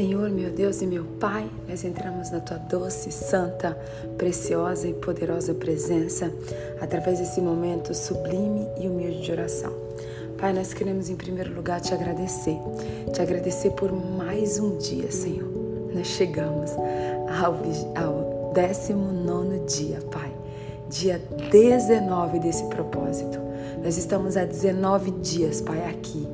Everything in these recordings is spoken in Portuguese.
Senhor, meu Deus e meu Pai, nós entramos na tua doce, santa, preciosa e poderosa presença através desse momento sublime e humilde de oração. Pai, nós queremos em primeiro lugar te agradecer, te agradecer por mais um dia, Senhor. Nós chegamos ao, ao 19 dia, Pai, dia 19 desse propósito. Nós estamos há 19 dias, Pai, aqui,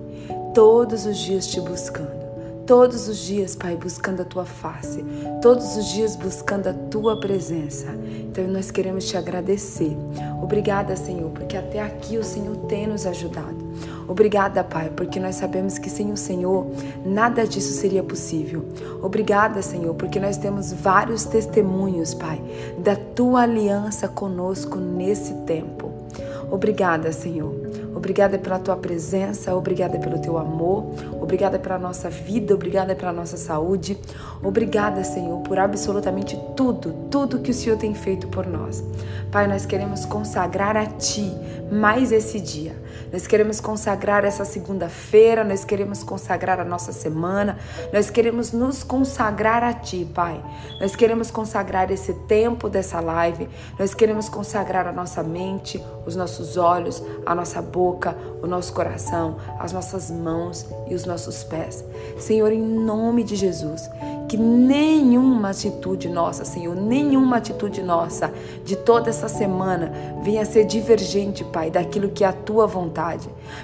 todos os dias te buscando todos os dias, Pai, buscando a tua face, todos os dias buscando a tua presença. Então nós queremos te agradecer. Obrigada, Senhor, porque até aqui o Senhor tem nos ajudado. Obrigada, Pai, porque nós sabemos que sem o Senhor nada disso seria possível. Obrigada, Senhor, porque nós temos vários testemunhos, Pai, da tua aliança conosco nesse tempo. Obrigada, Senhor. Obrigada pela tua presença, obrigada pelo teu amor, obrigada pela nossa vida, obrigada pela nossa saúde. Obrigada, Senhor, por absolutamente tudo, tudo que o Senhor tem feito por nós. Pai, nós queremos consagrar a ti mais esse dia. Nós queremos consagrar essa segunda-feira, nós queremos consagrar a nossa semana, nós queremos nos consagrar a Ti, Pai. Nós queremos consagrar esse tempo dessa live, nós queremos consagrar a nossa mente, os nossos olhos, a nossa boca, o nosso coração, as nossas mãos e os nossos pés. Senhor, em nome de Jesus, que nenhuma atitude nossa, Senhor, nenhuma atitude nossa de toda essa semana venha ser divergente, Pai, daquilo que é a tua vontade.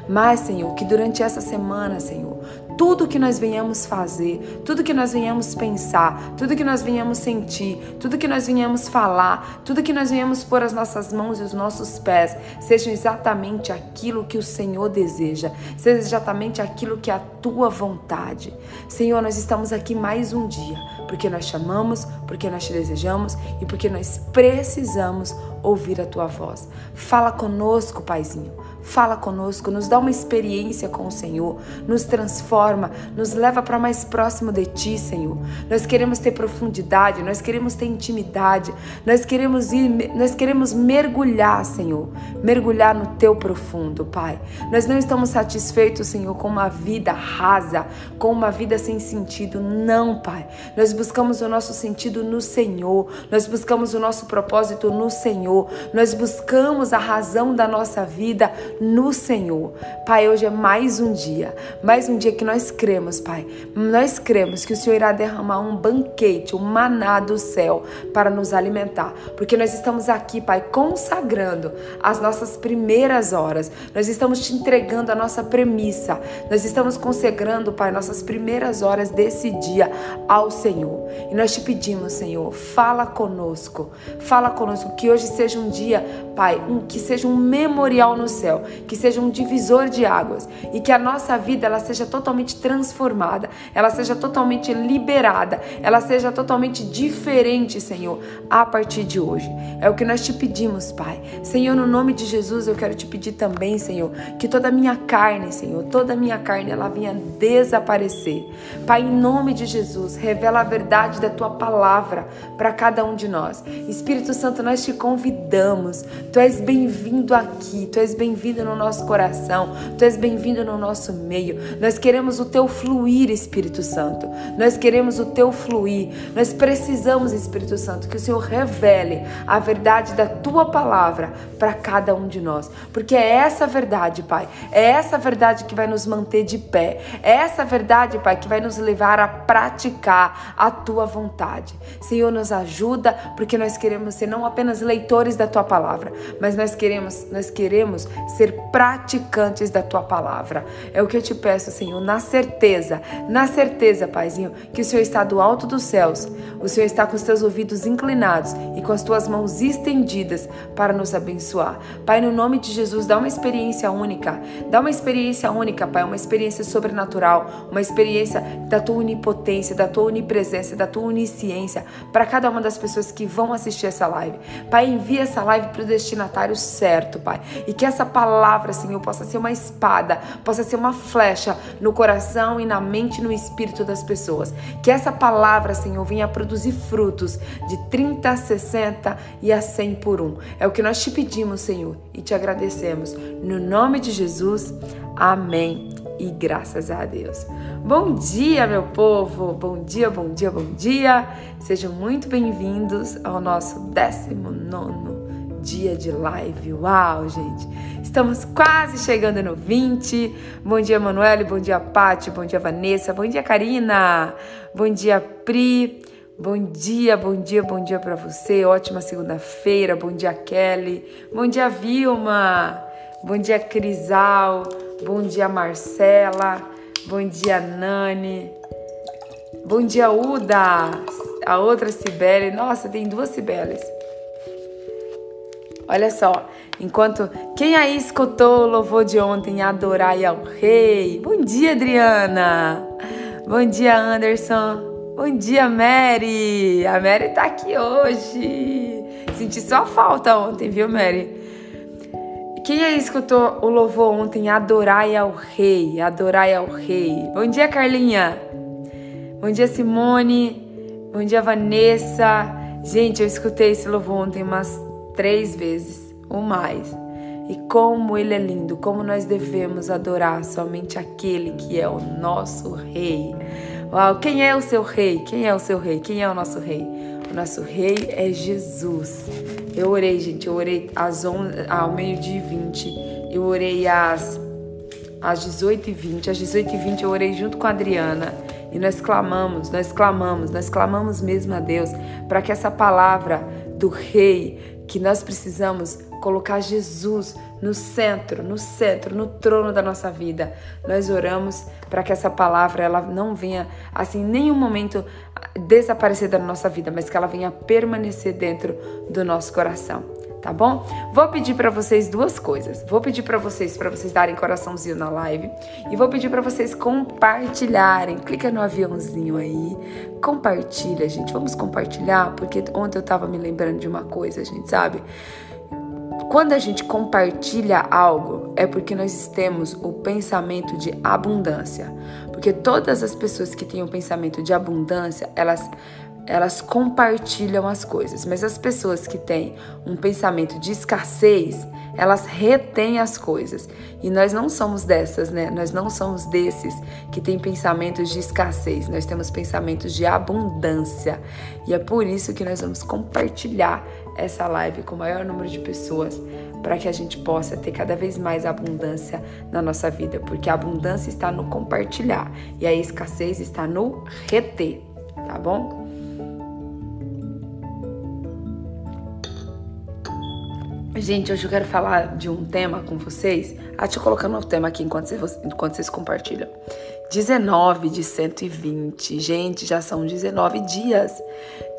Mas, Senhor, que durante essa semana, Senhor, tudo que nós venhamos fazer, tudo que nós venhamos pensar, tudo que nós venhamos sentir, tudo que nós venhamos falar, tudo que nós venhamos pôr as nossas mãos e os nossos pés, sejam exatamente aquilo que o Senhor deseja, seja exatamente aquilo que é a tua vontade. Senhor, nós estamos aqui mais um dia, porque nós chamamos, porque nós te desejamos e porque nós precisamos ouvir a tua voz. Fala conosco, Paizinho. Fala conosco, nos dá uma experiência com o Senhor, nos transforma, nos leva para mais próximo de Ti, Senhor. Nós queremos ter profundidade, nós queremos ter intimidade, nós queremos ir, nós queremos mergulhar, Senhor, mergulhar no Teu profundo, Pai. Nós não estamos satisfeitos, Senhor, com uma vida rasa, com uma vida sem sentido, não, Pai. Nós buscamos o nosso sentido no Senhor, nós buscamos o nosso propósito no Senhor, nós buscamos a razão da nossa vida no Senhor. Pai, hoje é mais um dia, mais um dia que nós cremos, Pai. Nós cremos que o Senhor irá derramar um banquete, um maná do céu para nos alimentar, porque nós estamos aqui, Pai, consagrando as nossas primeiras horas. Nós estamos te entregando a nossa premissa. Nós estamos consagrando, Pai, nossas primeiras horas desse dia ao Senhor. E nós te pedimos, Senhor, fala conosco. Fala conosco que hoje seja um dia, Pai, um, que seja um memorial no céu que seja um divisor de águas e que a nossa vida ela seja totalmente transformada, ela seja totalmente liberada, ela seja totalmente diferente, Senhor, a partir de hoje. É o que nós te pedimos, Pai. Senhor, no nome de Jesus, eu quero te pedir também, Senhor, que toda a minha carne, Senhor, toda a minha carne ela venha desaparecer. Pai, em nome de Jesus, revela a verdade da tua palavra para cada um de nós. Espírito Santo, nós te convidamos. Tu és bem-vindo aqui, tu és bem-vindo bem-vindo no nosso coração, tu és bem-vindo no nosso meio. Nós queremos o teu fluir, Espírito Santo. Nós queremos o teu fluir. Nós precisamos, Espírito Santo, que o Senhor revele a verdade da tua palavra para cada um de nós, porque é essa verdade, Pai. É essa verdade que vai nos manter de pé. É essa verdade, Pai, que vai nos levar a praticar a tua vontade. Senhor, nos ajuda, porque nós queremos ser não apenas leitores da tua palavra, mas nós queremos, nós queremos ser ser praticantes da tua palavra. É o que eu te peço, Senhor, na certeza, na certeza, Paizinho, que o Senhor está do alto dos céus, o Senhor está com os teus ouvidos inclinados e com as tuas mãos estendidas para nos abençoar. Pai, no nome de Jesus, dá uma experiência única, dá uma experiência única, Pai, uma experiência sobrenatural, uma experiência da tua onipotência, da tua onipresença, da tua onisciência para cada uma das pessoas que vão assistir essa live. Pai, envia essa live para o destinatário certo, Pai, e que essa palavra palavra, Senhor, possa ser uma espada, possa ser uma flecha no coração e na mente e no espírito das pessoas. Que essa palavra, Senhor, venha produzir frutos de 30, 60 e a 100 por um. É o que nós te pedimos, Senhor, e te agradecemos. No nome de Jesus, amém e graças a Deus. Bom dia, meu povo! Bom dia, bom dia, bom dia! Sejam muito bem-vindos ao nosso 19 dia de live. Uau, gente! Estamos quase chegando no 20. Bom dia, Manuele. Bom dia, Pati. Bom dia, Vanessa. Bom dia, Karina. Bom dia, Pri. Bom dia, bom dia, bom dia para você. Ótima segunda-feira. Bom dia, Kelly. Bom dia, Vilma. Bom dia, Crisal. Bom dia, Marcela. Bom dia, Nani. Bom dia, Uda. A outra Cibele. Nossa, tem duas Cibeles. Olha só, enquanto quem aí escutou o louvor de ontem, adorai ao Rei. Bom dia, Adriana. Bom dia, Anderson. Bom dia, Mary! A Mary tá aqui hoje. Senti só falta ontem, viu, Mary? Quem aí escutou o louvor ontem? Adorai ao Rei, adorai ao Rei. Bom dia, Carlinha. Bom dia, Simone. Bom dia, Vanessa. Gente, eu escutei esse louvor ontem umas três vezes ou mais. E como ele é lindo, como nós devemos adorar somente aquele que é o nosso Rei. Uau, quem é o seu rei? Quem é o seu rei? Quem é o nosso rei? O nosso rei é Jesus. Eu orei, gente, eu orei às 11, ao meio-dia e 20. Eu orei às, às 18h20. Às 18h20 eu orei junto com a Adriana. E nós clamamos, nós clamamos, nós clamamos mesmo a Deus para que essa palavra do rei, que nós precisamos colocar Jesus no centro, no centro, no trono da nossa vida. Nós oramos para que essa palavra ela não venha assim nenhum momento desaparecer da nossa vida, mas que ela venha permanecer dentro do nosso coração. Tá bom? Vou pedir para vocês duas coisas. Vou pedir para vocês para vocês darem coraçãozinho na live e vou pedir para vocês compartilharem. Clica no aviãozinho aí, compartilha, gente. Vamos compartilhar porque ontem eu tava me lembrando de uma coisa, gente, sabe? Quando a gente compartilha algo, é porque nós temos o pensamento de abundância. Porque todas as pessoas que têm o pensamento de abundância, elas elas compartilham as coisas, mas as pessoas que têm um pensamento de escassez, elas retêm as coisas. E nós não somos dessas, né? Nós não somos desses que têm pensamentos de escassez. Nós temos pensamentos de abundância. E é por isso que nós vamos compartilhar essa live com o maior número de pessoas para que a gente possa ter cada vez mais abundância na nossa vida, porque a abundância está no compartilhar e a escassez está no reter, tá bom? Gente, hoje eu quero falar de um tema com vocês. Ah, deixa eu colocar um tema aqui enquanto vocês, enquanto vocês compartilham. 19 de 120. Gente, já são 19 dias.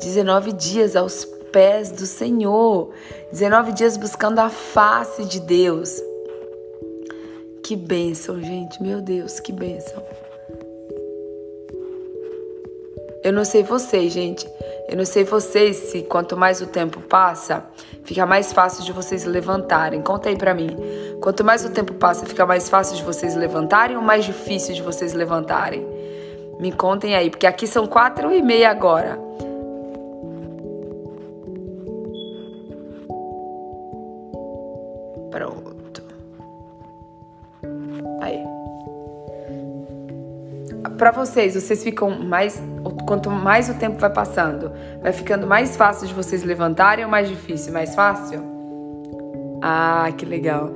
19 dias aos pés do Senhor. 19 dias buscando a face de Deus. Que bênção, gente. Meu Deus, que bênção. Eu não sei vocês, gente. Eu não sei vocês se quanto mais o tempo passa, fica mais fácil de vocês levantarem. Conta aí pra mim. Quanto mais o tempo passa, fica mais fácil de vocês levantarem ou mais difícil de vocês levantarem? Me contem aí, porque aqui são quatro e meia agora. Para vocês, vocês ficam mais. Quanto mais o tempo vai passando, vai ficando mais fácil de vocês levantarem ou mais difícil? Mais fácil? Ah, que legal.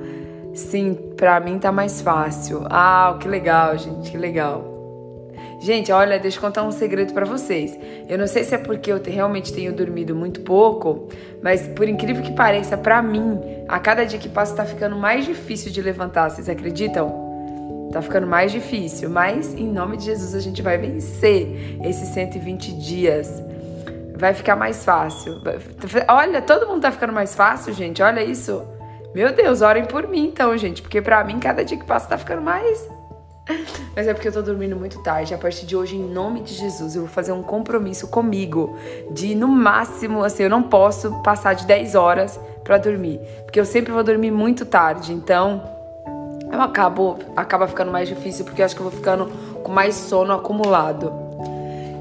Sim, pra mim tá mais fácil. Ah, que legal, gente, que legal. Gente, olha, deixa eu contar um segredo para vocês. Eu não sei se é porque eu realmente tenho dormido muito pouco, mas por incrível que pareça, para mim, a cada dia que passa tá ficando mais difícil de levantar. Vocês acreditam? Tá ficando mais difícil, mas em nome de Jesus a gente vai vencer esses 120 dias. Vai ficar mais fácil. Olha, todo mundo tá ficando mais fácil, gente. Olha isso. Meu Deus, orem por mim então, gente, porque para mim cada dia que passa tá ficando mais mas é porque eu tô dormindo muito tarde. A partir de hoje, em nome de Jesus, eu vou fazer um compromisso comigo de, no máximo, assim, eu não posso passar de 10 horas para dormir. Porque eu sempre vou dormir muito tarde. Então, eu acabo, acaba ficando mais difícil, porque eu acho que eu vou ficando com mais sono acumulado.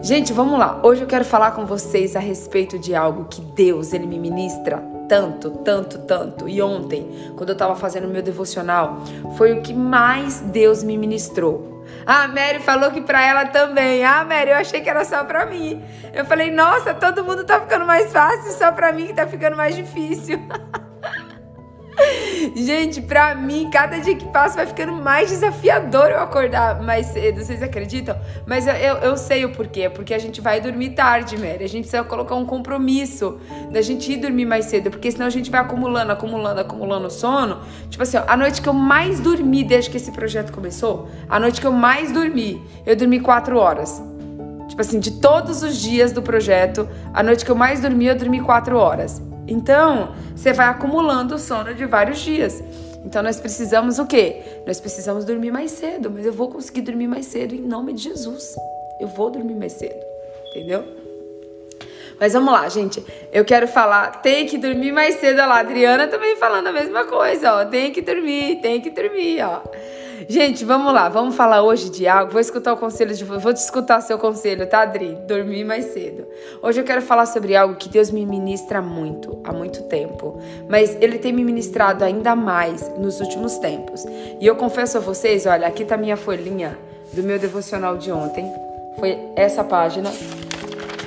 Gente, vamos lá. Hoje eu quero falar com vocês a respeito de algo que Deus, ele me ministra tanto, tanto, tanto. E ontem, quando eu estava fazendo meu devocional, foi o que mais Deus me ministrou. A Mary falou que para ela também. Ah, Mary, eu achei que era só para mim. Eu falei: "Nossa, todo mundo tá ficando mais fácil, só para mim que tá ficando mais difícil". Gente, pra mim, cada dia que passa vai ficando mais desafiador eu acordar mais cedo. Vocês acreditam? Mas eu, eu, eu sei o porquê. Porque a gente vai dormir tarde, Mary. A gente precisa colocar um compromisso da gente ir dormir mais cedo. Porque senão a gente vai acumulando, acumulando, acumulando sono. Tipo assim, ó, a noite que eu mais dormi desde que esse projeto começou, a noite que eu mais dormi, eu dormi quatro horas. Tipo assim, de todos os dias do projeto, a noite que eu mais dormi, eu dormi quatro horas. Então, você vai acumulando sono de vários dias. Então, nós precisamos o quê? Nós precisamos dormir mais cedo, mas eu vou conseguir dormir mais cedo em nome de Jesus. Eu vou dormir mais cedo, entendeu? Mas vamos lá, gente. Eu quero falar, tem que dormir mais cedo. Olha lá, a Adriana também falando a mesma coisa, ó. Tem que dormir, tem que dormir, ó. Gente, vamos lá, vamos falar hoje de algo. Vou escutar o conselho de vou te escutar seu conselho, tá, Adri? Dormir mais cedo. Hoje eu quero falar sobre algo que Deus me ministra muito, há muito tempo, mas ele tem me ministrado ainda mais nos últimos tempos. E eu confesso a vocês, olha, aqui tá minha folhinha do meu devocional de ontem. Foi essa página,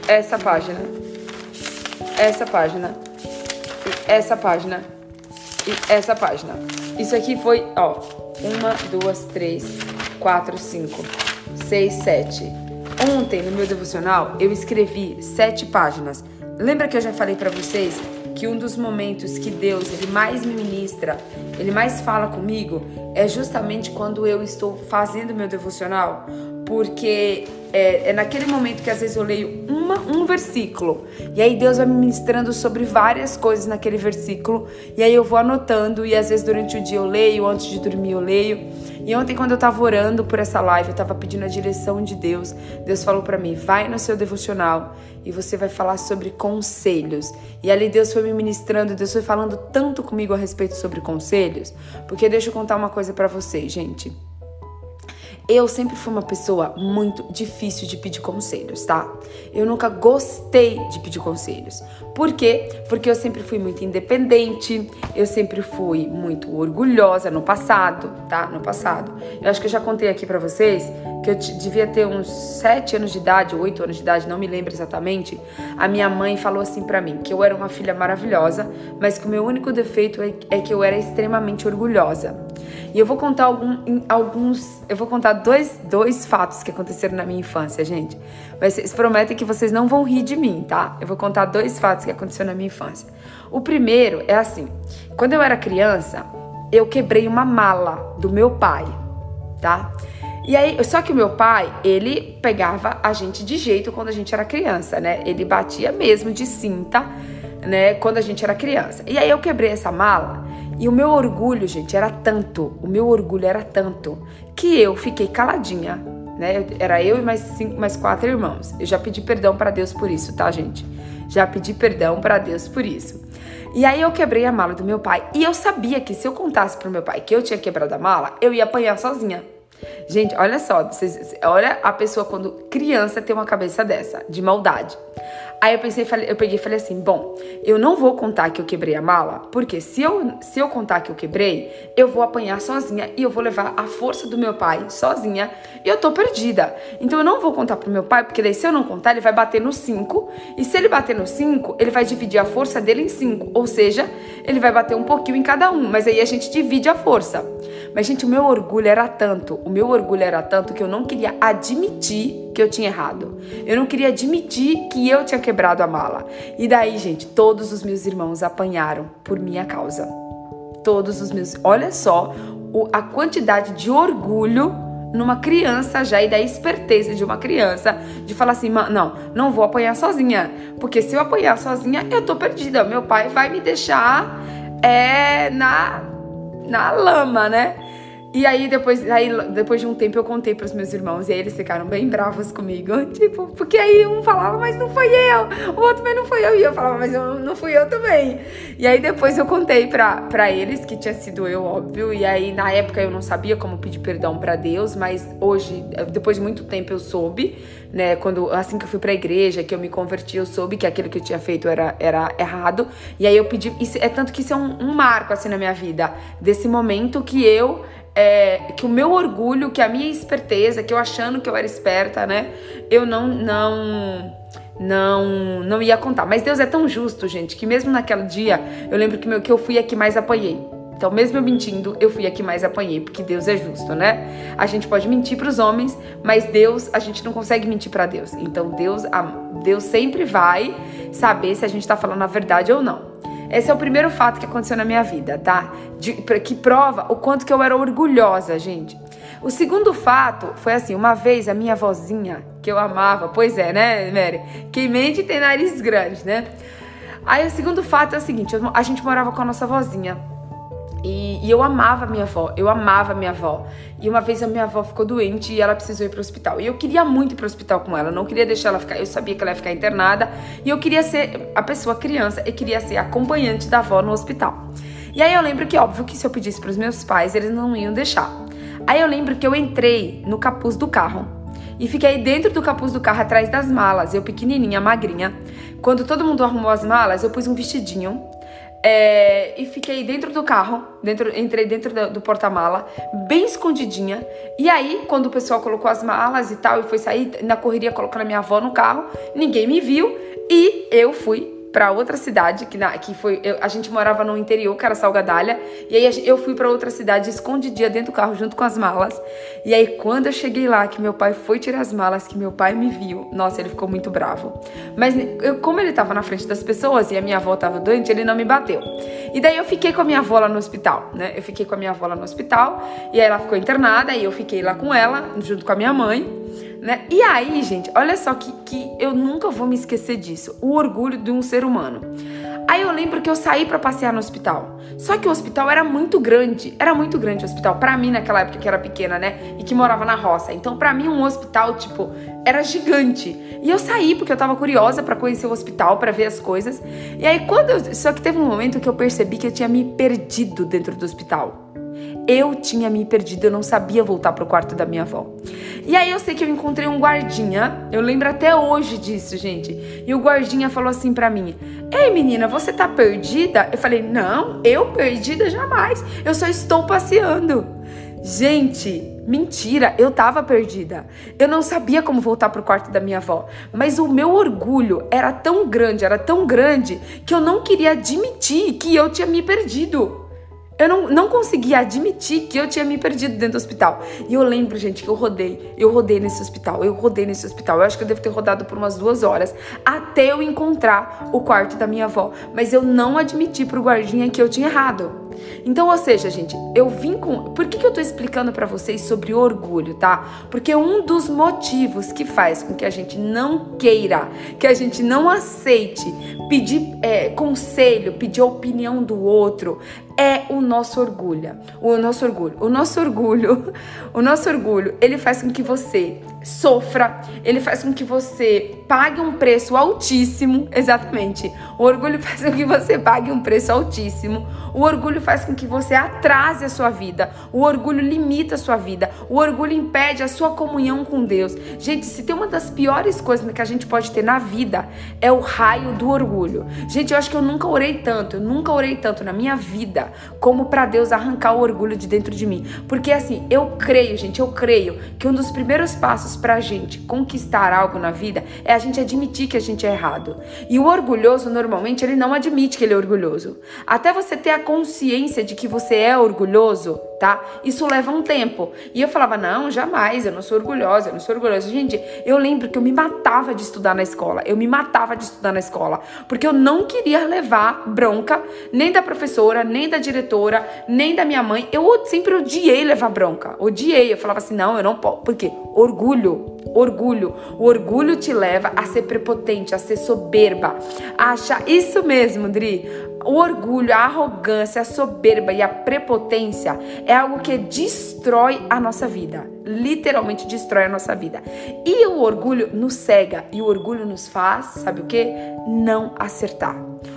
essa página, essa página, essa página e essa página. Isso aqui foi, ó, uma, duas, três, quatro, cinco, seis, sete. Ontem, no meu devocional, eu escrevi sete páginas. Lembra que eu já falei para vocês que um dos momentos que Deus ele mais me ministra, ele mais fala comigo, é justamente quando eu estou fazendo meu devocional, porque é, é, naquele momento que às vezes eu leio uma, um versículo e aí Deus vai me ministrando sobre várias coisas naquele versículo e aí eu vou anotando e às vezes durante o dia eu leio, antes de dormir eu leio. E ontem quando eu tava orando por essa live, eu tava pedindo a direção de Deus. Deus falou para mim: "Vai no seu devocional e você vai falar sobre conselhos". E ali Deus foi me ministrando, Deus foi falando tanto comigo a respeito sobre conselhos, porque deixa eu contar uma coisa para vocês, gente. Eu sempre fui uma pessoa muito difícil de pedir conselhos, tá? Eu nunca gostei de pedir conselhos. Por quê? Porque eu sempre fui muito independente, eu sempre fui muito orgulhosa no passado, tá? No passado. Eu acho que eu já contei aqui para vocês que eu devia ter uns 7 anos de idade, 8 anos de idade, não me lembro exatamente. A minha mãe falou assim para mim que eu era uma filha maravilhosa, mas que o meu único defeito é, é que eu era extremamente orgulhosa. E eu vou contar algum, alguns, eu vou contar dois, dois fatos que aconteceram na minha infância, gente. Mas vocês prometem que vocês não vão rir de mim, tá? Eu vou contar dois fatos que aconteceram na minha infância. O primeiro é assim: quando eu era criança, eu quebrei uma mala do meu pai, tá? E aí, só que o meu pai, ele pegava a gente de jeito quando a gente era criança, né? Ele batia mesmo de cinta, né, quando a gente era criança. E aí eu quebrei essa mala e o meu orgulho, gente, era tanto, o meu orgulho era tanto, que eu fiquei caladinha, né? Era eu e mais, cinco, mais quatro irmãos. Eu já pedi perdão para Deus por isso, tá, gente? Já pedi perdão para Deus por isso. E aí eu quebrei a mala do meu pai. E eu sabia que se eu contasse pro meu pai que eu tinha quebrado a mala, eu ia apanhar sozinha. Gente, olha só, vocês, olha a pessoa quando criança tem uma cabeça dessa, de maldade. Aí eu pensei, eu peguei e falei assim: bom, eu não vou contar que eu quebrei a mala, porque se eu, se eu contar que eu quebrei, eu vou apanhar sozinha e eu vou levar a força do meu pai sozinha e eu tô perdida. Então eu não vou contar pro meu pai, porque daí se eu não contar, ele vai bater no 5, e se ele bater no 5, ele vai dividir a força dele em 5, ou seja, ele vai bater um pouquinho em cada um, mas aí a gente divide a força. Mas gente, o meu orgulho era tanto, o meu orgulho era tanto que eu não queria admitir que eu tinha errado. Eu não queria admitir que eu tinha quebrado a mala. E daí, gente, todos os meus irmãos apanharam por minha causa. Todos os meus. Olha só a quantidade de orgulho numa criança já e da esperteza de uma criança de falar assim, não, não vou apanhar sozinha, porque se eu apanhar sozinha eu tô perdida, meu pai vai me deixar é na na lama, né? E aí depois, aí, depois de um tempo eu contei pros meus irmãos e aí eles ficaram bem bravos comigo. Tipo, porque aí um falava, mas não foi eu. O outro, mas não foi eu. E eu falava, mas eu, não fui eu também. E aí depois eu contei pra, pra eles que tinha sido eu, óbvio. E aí na época eu não sabia como pedir perdão para Deus, mas hoje, depois de muito tempo eu soube, né? Quando, assim que eu fui pra igreja, que eu me converti, eu soube que aquilo que eu tinha feito era, era errado. E aí eu pedi, isso, é tanto que isso é um, um marco assim na minha vida, desse momento que eu é, que o meu orgulho, que a minha esperteza, que eu achando que eu era esperta, né? Eu não, não, não, não ia contar. Mas Deus é tão justo, gente, que mesmo naquele dia, eu lembro que, meu, que eu fui a que mais apanhei. Então, mesmo eu mentindo, eu fui a que mais apanhei, porque Deus é justo, né? A gente pode mentir para os homens, mas Deus, a gente não consegue mentir para Deus. Então, Deus, Deus sempre vai saber se a gente está falando a verdade ou não. Esse é o primeiro fato que aconteceu na minha vida, tá? De, que prova o quanto que eu era orgulhosa, gente. O segundo fato foi assim, uma vez a minha vozinha, que eu amava, pois é, né, Mary? Quem mente tem nariz grande, né? Aí o segundo fato é o seguinte, a gente morava com a nossa vozinha. E, e, eu amava minha avó, eu amava minha avó. E uma vez a minha avó ficou doente e ela precisou ir para o hospital. E eu queria muito ir para o hospital com ela, não queria deixar ela ficar. Eu sabia que ela ia ficar internada e eu queria ser a pessoa criança e queria ser acompanhante da avó no hospital. E aí eu lembro que, óbvio, que se eu pedisse para os meus pais, eles não iam deixar. Aí eu lembro que eu entrei no capuz do carro e fiquei dentro do capuz do carro atrás das malas, eu pequenininha, magrinha. Quando todo mundo arrumou as malas, eu pus um vestidinho é, e fiquei dentro do carro, dentro, entrei dentro do, do porta-mala, bem escondidinha. E aí, quando o pessoal colocou as malas e tal, e foi sair na correria colocando a minha avó no carro, ninguém me viu e eu fui para outra cidade, que, na, que foi. Eu, a gente morava no interior, que era Salgadalha, e aí eu fui para outra cidade escondidinha dentro do carro junto com as malas. E aí quando eu cheguei lá, que meu pai foi tirar as malas, que meu pai me viu, nossa, ele ficou muito bravo. Mas eu, como ele tava na frente das pessoas e a minha avó tava doente, ele não me bateu. E daí eu fiquei com a minha avó lá no hospital, né? Eu fiquei com a minha avó lá no hospital, e aí ela ficou internada, e eu fiquei lá com ela, junto com a minha mãe. Né? E aí, gente, olha só que, que eu nunca vou me esquecer disso. O orgulho de um ser humano. Aí eu lembro que eu saí para passear no hospital. Só que o hospital era muito grande. Era muito grande o hospital. para mim, naquela época que era pequena, né? E que morava na roça. Então, para mim, um hospital, tipo, era gigante. E eu saí porque eu tava curiosa para conhecer o hospital, para ver as coisas. E aí, quando eu... Só que teve um momento que eu percebi que eu tinha me perdido dentro do hospital. Eu tinha me perdido, eu não sabia voltar pro quarto da minha avó. E aí eu sei que eu encontrei um guardinha, eu lembro até hoje disso, gente. E o guardinha falou assim para mim: "Ei, menina, você tá perdida?" Eu falei: "Não, eu perdida jamais. Eu só estou passeando." Gente, mentira, eu tava perdida. Eu não sabia como voltar pro quarto da minha avó, mas o meu orgulho era tão grande, era tão grande que eu não queria admitir que eu tinha me perdido. Eu não, não conseguia admitir que eu tinha me perdido dentro do hospital. E eu lembro, gente, que eu rodei. Eu rodei nesse hospital. Eu rodei nesse hospital. Eu acho que eu devo ter rodado por umas duas horas até eu encontrar o quarto da minha avó. Mas eu não admiti pro guardinha que eu tinha errado. Então, ou seja, gente, eu vim com. Por que, que eu tô explicando para vocês sobre orgulho, tá? Porque um dos motivos que faz com que a gente não queira, que a gente não aceite pedir é, conselho, pedir opinião do outro, é o nosso orgulho. O nosso orgulho. O nosso orgulho, o nosso orgulho, ele faz com que você sofra, ele faz com que você pague um preço altíssimo, exatamente. O orgulho faz com que você pague um preço altíssimo. O orgulho faz com que você atrase a sua vida. O orgulho limita a sua vida. O orgulho impede a sua comunhão com Deus. Gente, se tem uma das piores coisas que a gente pode ter na vida é o raio do orgulho. Gente, eu acho que eu nunca orei tanto, eu nunca orei tanto na minha vida como para Deus arrancar o orgulho de dentro de mim. Porque assim, eu creio, gente, eu creio que um dos primeiros passos passos para a gente conquistar algo na vida é a gente admitir que a gente é errado. E o orgulhoso, normalmente, ele não admite que ele é orgulhoso. Até você ter a consciência de que você é orgulhoso, tá? Isso leva um tempo. E eu falava, não, jamais, eu não sou orgulhosa, eu não sou orgulhosa. Gente, eu lembro que eu me matava de estudar na escola. Eu me matava de estudar na escola. Porque eu não queria levar bronca, nem da professora, nem da diretora, nem da minha mãe. Eu sempre odiei levar bronca. Odiei. Eu falava assim, não, eu não posso. Por quê? Orgulho. Orgulho. O orgulho te leva a ser prepotente, a ser soberba, a achar. Isso mesmo, Dri. O orgulho, a arrogância, a soberba e a prepotência é algo que destrói a nossa vida. Literalmente destrói a nossa vida. E o orgulho nos cega e o orgulho nos faz, sabe o que? Não acertar.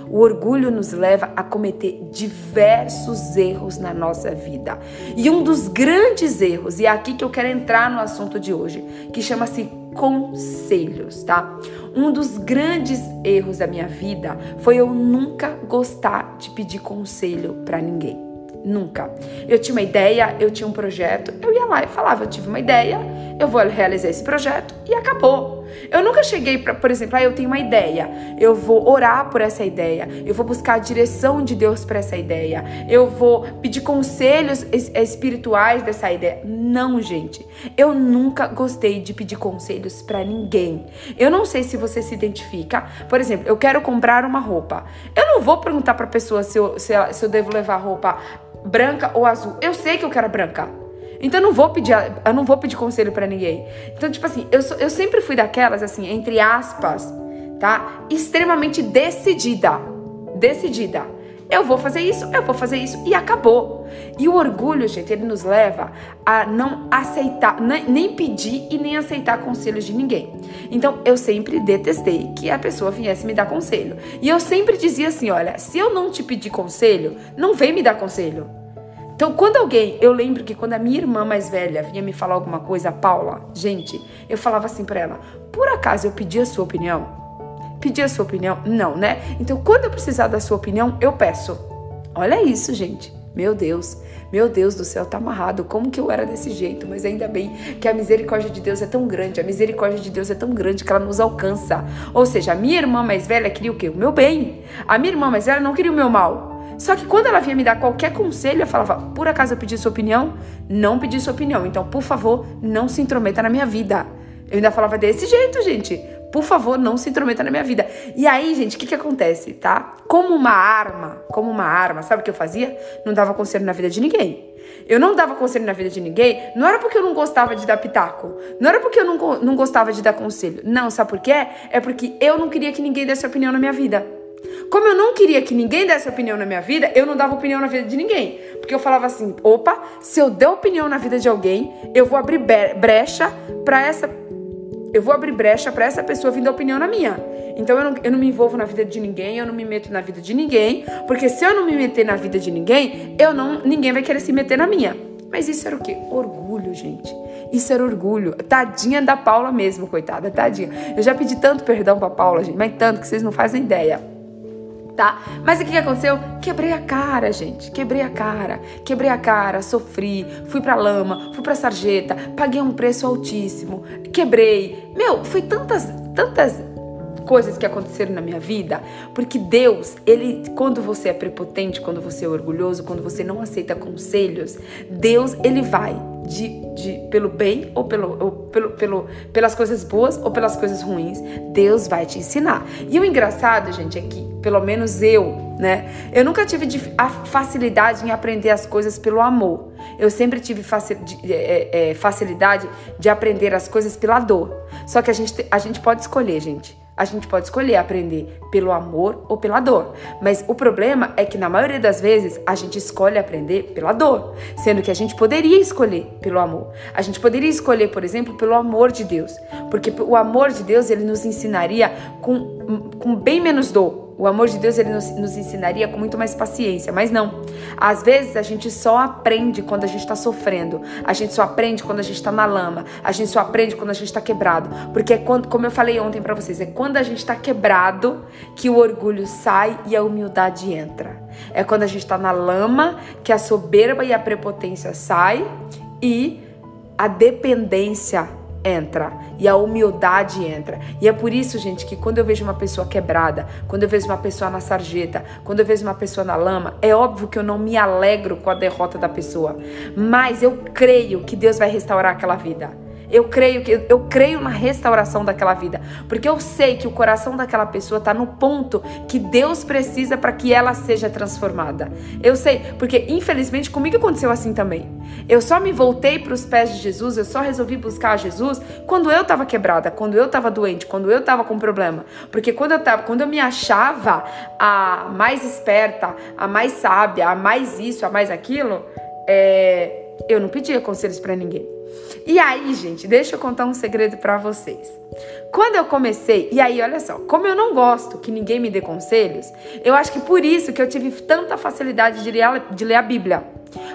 O orgulho nos leva a cometer diversos erros na nossa vida. E um dos grandes erros, e é aqui que eu quero entrar no assunto de hoje, que chama-se conselhos, tá? Um dos grandes erros da minha vida foi eu nunca gostar de pedir conselho para ninguém. Nunca. Eu tinha uma ideia, eu tinha um projeto, eu ia lá e falava, eu tive uma ideia, eu vou realizar esse projeto e acabou. Eu nunca cheguei para, por exemplo, ah, eu tenho uma ideia, eu vou orar por essa ideia, eu vou buscar a direção de Deus para essa ideia, eu vou pedir conselhos espirituais dessa ideia. Não, gente. Eu nunca gostei de pedir conselhos para ninguém. Eu não sei se você se identifica. Por exemplo, eu quero comprar uma roupa. Eu não vou perguntar para pessoa se eu, se, ela, se eu devo levar roupa branca ou azul. Eu sei que eu quero branca. Então eu não vou pedir, eu não vou pedir conselho para ninguém. Então, tipo assim, eu, eu sempre fui daquelas, assim, entre aspas, tá? Extremamente decidida. Decidida. Eu vou fazer isso, eu vou fazer isso e acabou. E o orgulho, gente, ele nos leva a não aceitar, nem pedir e nem aceitar conselhos de ninguém. Então, eu sempre detestei que a pessoa viesse me dar conselho. E eu sempre dizia assim: olha, se eu não te pedir conselho, não vem me dar conselho. Então, quando alguém, eu lembro que quando a minha irmã mais velha vinha me falar alguma coisa, a Paula, gente, eu falava assim para ela: por acaso eu pedi a sua opinião? Pedi a sua opinião? Não, né? Então, quando eu precisar da sua opinião, eu peço. Olha isso, gente. Meu Deus, meu Deus do céu, tá amarrado. Como que eu era desse jeito? Mas ainda bem que a misericórdia de Deus é tão grande. A misericórdia de Deus é tão grande que ela nos alcança. Ou seja, a minha irmã mais velha queria o quê? O meu bem. A minha irmã mais velha não queria o meu mal. Só que quando ela vinha me dar qualquer conselho, eu falava: por acaso eu pedi sua opinião? Não pedi sua opinião. Então, por favor, não se intrometa na minha vida. Eu ainda falava desse jeito, gente. Por favor, não se intrometa na minha vida. E aí, gente, o que que acontece, tá? Como uma arma, como uma arma, sabe o que eu fazia? Não dava conselho na vida de ninguém. Eu não dava conselho na vida de ninguém, não era porque eu não gostava de dar pitaco, não era porque eu não, não gostava de dar conselho. Não, sabe por quê? É porque eu não queria que ninguém desse opinião na minha vida. Como eu não queria que ninguém desse opinião na minha vida, eu não dava opinião na vida de ninguém. Porque eu falava assim: opa, se eu der opinião na vida de alguém, eu vou abrir brecha para essa. Eu vou abrir brecha para essa pessoa vir dar opinião na minha. Então eu não, eu não me envolvo na vida de ninguém, eu não me meto na vida de ninguém, porque se eu não me meter na vida de ninguém, eu não, ninguém vai querer se meter na minha. Mas isso era o quê? Orgulho, gente. Isso era orgulho. Tadinha da Paula mesmo, coitada, tadinha. Eu já pedi tanto perdão pra Paula, gente, mas tanto que vocês não fazem ideia tá? Mas o que aconteceu? Quebrei a cara, gente. Quebrei a cara. Quebrei a cara, sofri, fui pra lama, fui pra sarjeta, paguei um preço altíssimo, quebrei. Meu, foi tantas, tantas coisas que aconteceram na minha vida, porque Deus, ele quando você é prepotente, quando você é orgulhoso, quando você não aceita conselhos, Deus, ele vai de, de, pelo bem ou, pelo, ou pelo, pelo, pelas coisas boas ou pelas coisas ruins, Deus vai te ensinar. E o engraçado, gente, é que, pelo menos eu, né, eu nunca tive a facilidade em aprender as coisas pelo amor. Eu sempre tive é, é, facilidade de aprender as coisas pela dor. Só que a gente, a gente pode escolher, gente. A gente pode escolher aprender pelo amor ou pela dor. Mas o problema é que na maioria das vezes a gente escolhe aprender pela dor, sendo que a gente poderia escolher pelo amor. A gente poderia escolher, por exemplo, pelo amor de Deus, porque o amor de Deus ele nos ensinaria com, com bem menos dor o amor de Deus ele nos, nos, ensinaria com muito mais paciência, mas não. Às vezes a gente só aprende quando a gente está sofrendo, a gente só aprende quando a gente está na lama, a gente só aprende quando a gente está quebrado, porque é quando, como eu falei ontem para vocês, é quando a gente está quebrado que o orgulho sai e a humildade entra. É quando a gente está na lama que a soberba e a prepotência sai e a dependência entra e a humildade entra. E é por isso, gente, que quando eu vejo uma pessoa quebrada, quando eu vejo uma pessoa na sarjeta, quando eu vejo uma pessoa na lama, é óbvio que eu não me alegro com a derrota da pessoa, mas eu creio que Deus vai restaurar aquela vida. Eu creio que eu creio na restauração daquela vida, porque eu sei que o coração daquela pessoa está no ponto que Deus precisa para que ela seja transformada. Eu sei, porque infelizmente comigo aconteceu assim também. Eu só me voltei para os pés de Jesus, eu só resolvi buscar Jesus quando eu estava quebrada, quando eu estava doente, quando eu estava com problema. Porque quando eu tava, quando eu me achava a mais esperta, a mais sábia, a mais isso, a mais aquilo, é, eu não pedia conselhos para ninguém. E aí, gente, deixa eu contar um segredo para vocês. Quando eu comecei, e aí, olha só, como eu não gosto que ninguém me dê conselhos, eu acho que por isso que eu tive tanta facilidade de ler, de ler a Bíblia.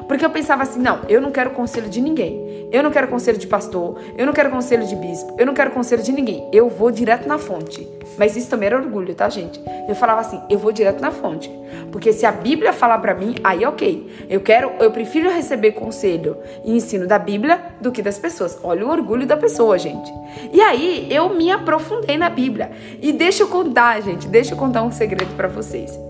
Porque eu pensava assim: não, eu não quero conselho de ninguém. Eu não quero conselho de pastor. Eu não quero conselho de bispo. Eu não quero conselho de ninguém. Eu vou direto na fonte. Mas isso também era orgulho, tá, gente? Eu falava assim: eu vou direto na fonte. Porque se a Bíblia falar para mim, aí ok. Eu quero, eu prefiro receber conselho e ensino da Bíblia do que das pessoas. Olha o orgulho da pessoa, gente. E aí eu me aprofundei na Bíblia. E deixa eu contar, gente, deixa eu contar um segredo para vocês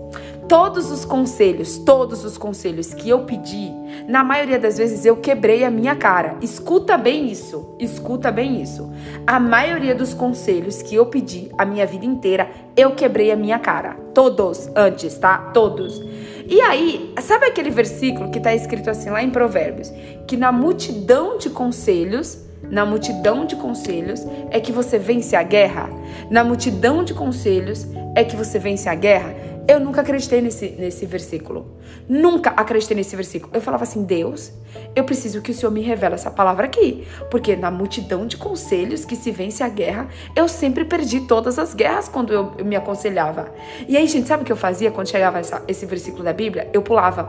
todos os conselhos, todos os conselhos que eu pedi, na maioria das vezes eu quebrei a minha cara. Escuta bem isso, escuta bem isso. A maioria dos conselhos que eu pedi a minha vida inteira, eu quebrei a minha cara. Todos antes, tá? Todos. E aí, sabe aquele versículo que está escrito assim lá em Provérbios? Que na multidão de conselhos, na multidão de conselhos é que você vence a guerra? Na multidão de conselhos é que você vence a guerra? Eu nunca acreditei nesse, nesse versículo. Nunca acreditei nesse versículo. Eu falava assim, Deus, eu preciso que o Senhor me revele essa palavra aqui. Porque na multidão de conselhos que se vence a guerra, eu sempre perdi todas as guerras quando eu, eu me aconselhava. E aí, gente, sabe o que eu fazia quando chegava essa, esse versículo da Bíblia? Eu pulava.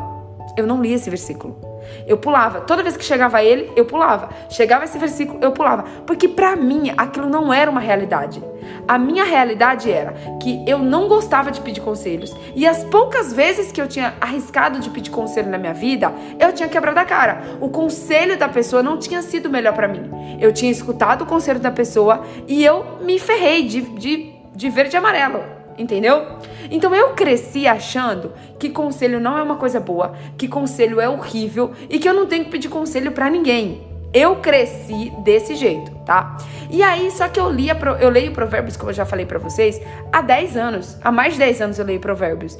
Eu não lia esse versículo. Eu pulava. Toda vez que chegava ele, eu pulava. Chegava esse versículo, eu pulava. Porque para mim aquilo não era uma realidade. A minha realidade era que eu não gostava de pedir conselhos. E as poucas vezes que eu tinha arriscado de pedir conselho na minha vida, eu tinha quebrado a cara. O conselho da pessoa não tinha sido melhor para mim. Eu tinha escutado o conselho da pessoa e eu me ferrei de, de, de verde e amarelo. Entendeu? Então eu cresci achando que conselho não é uma coisa boa, que conselho é horrível e que eu não tenho que pedir conselho para ninguém. Eu cresci desse jeito, tá? E aí, só que eu lia, eu leio provérbios, como eu já falei para vocês, há 10 anos. Há mais de 10 anos eu leio provérbios.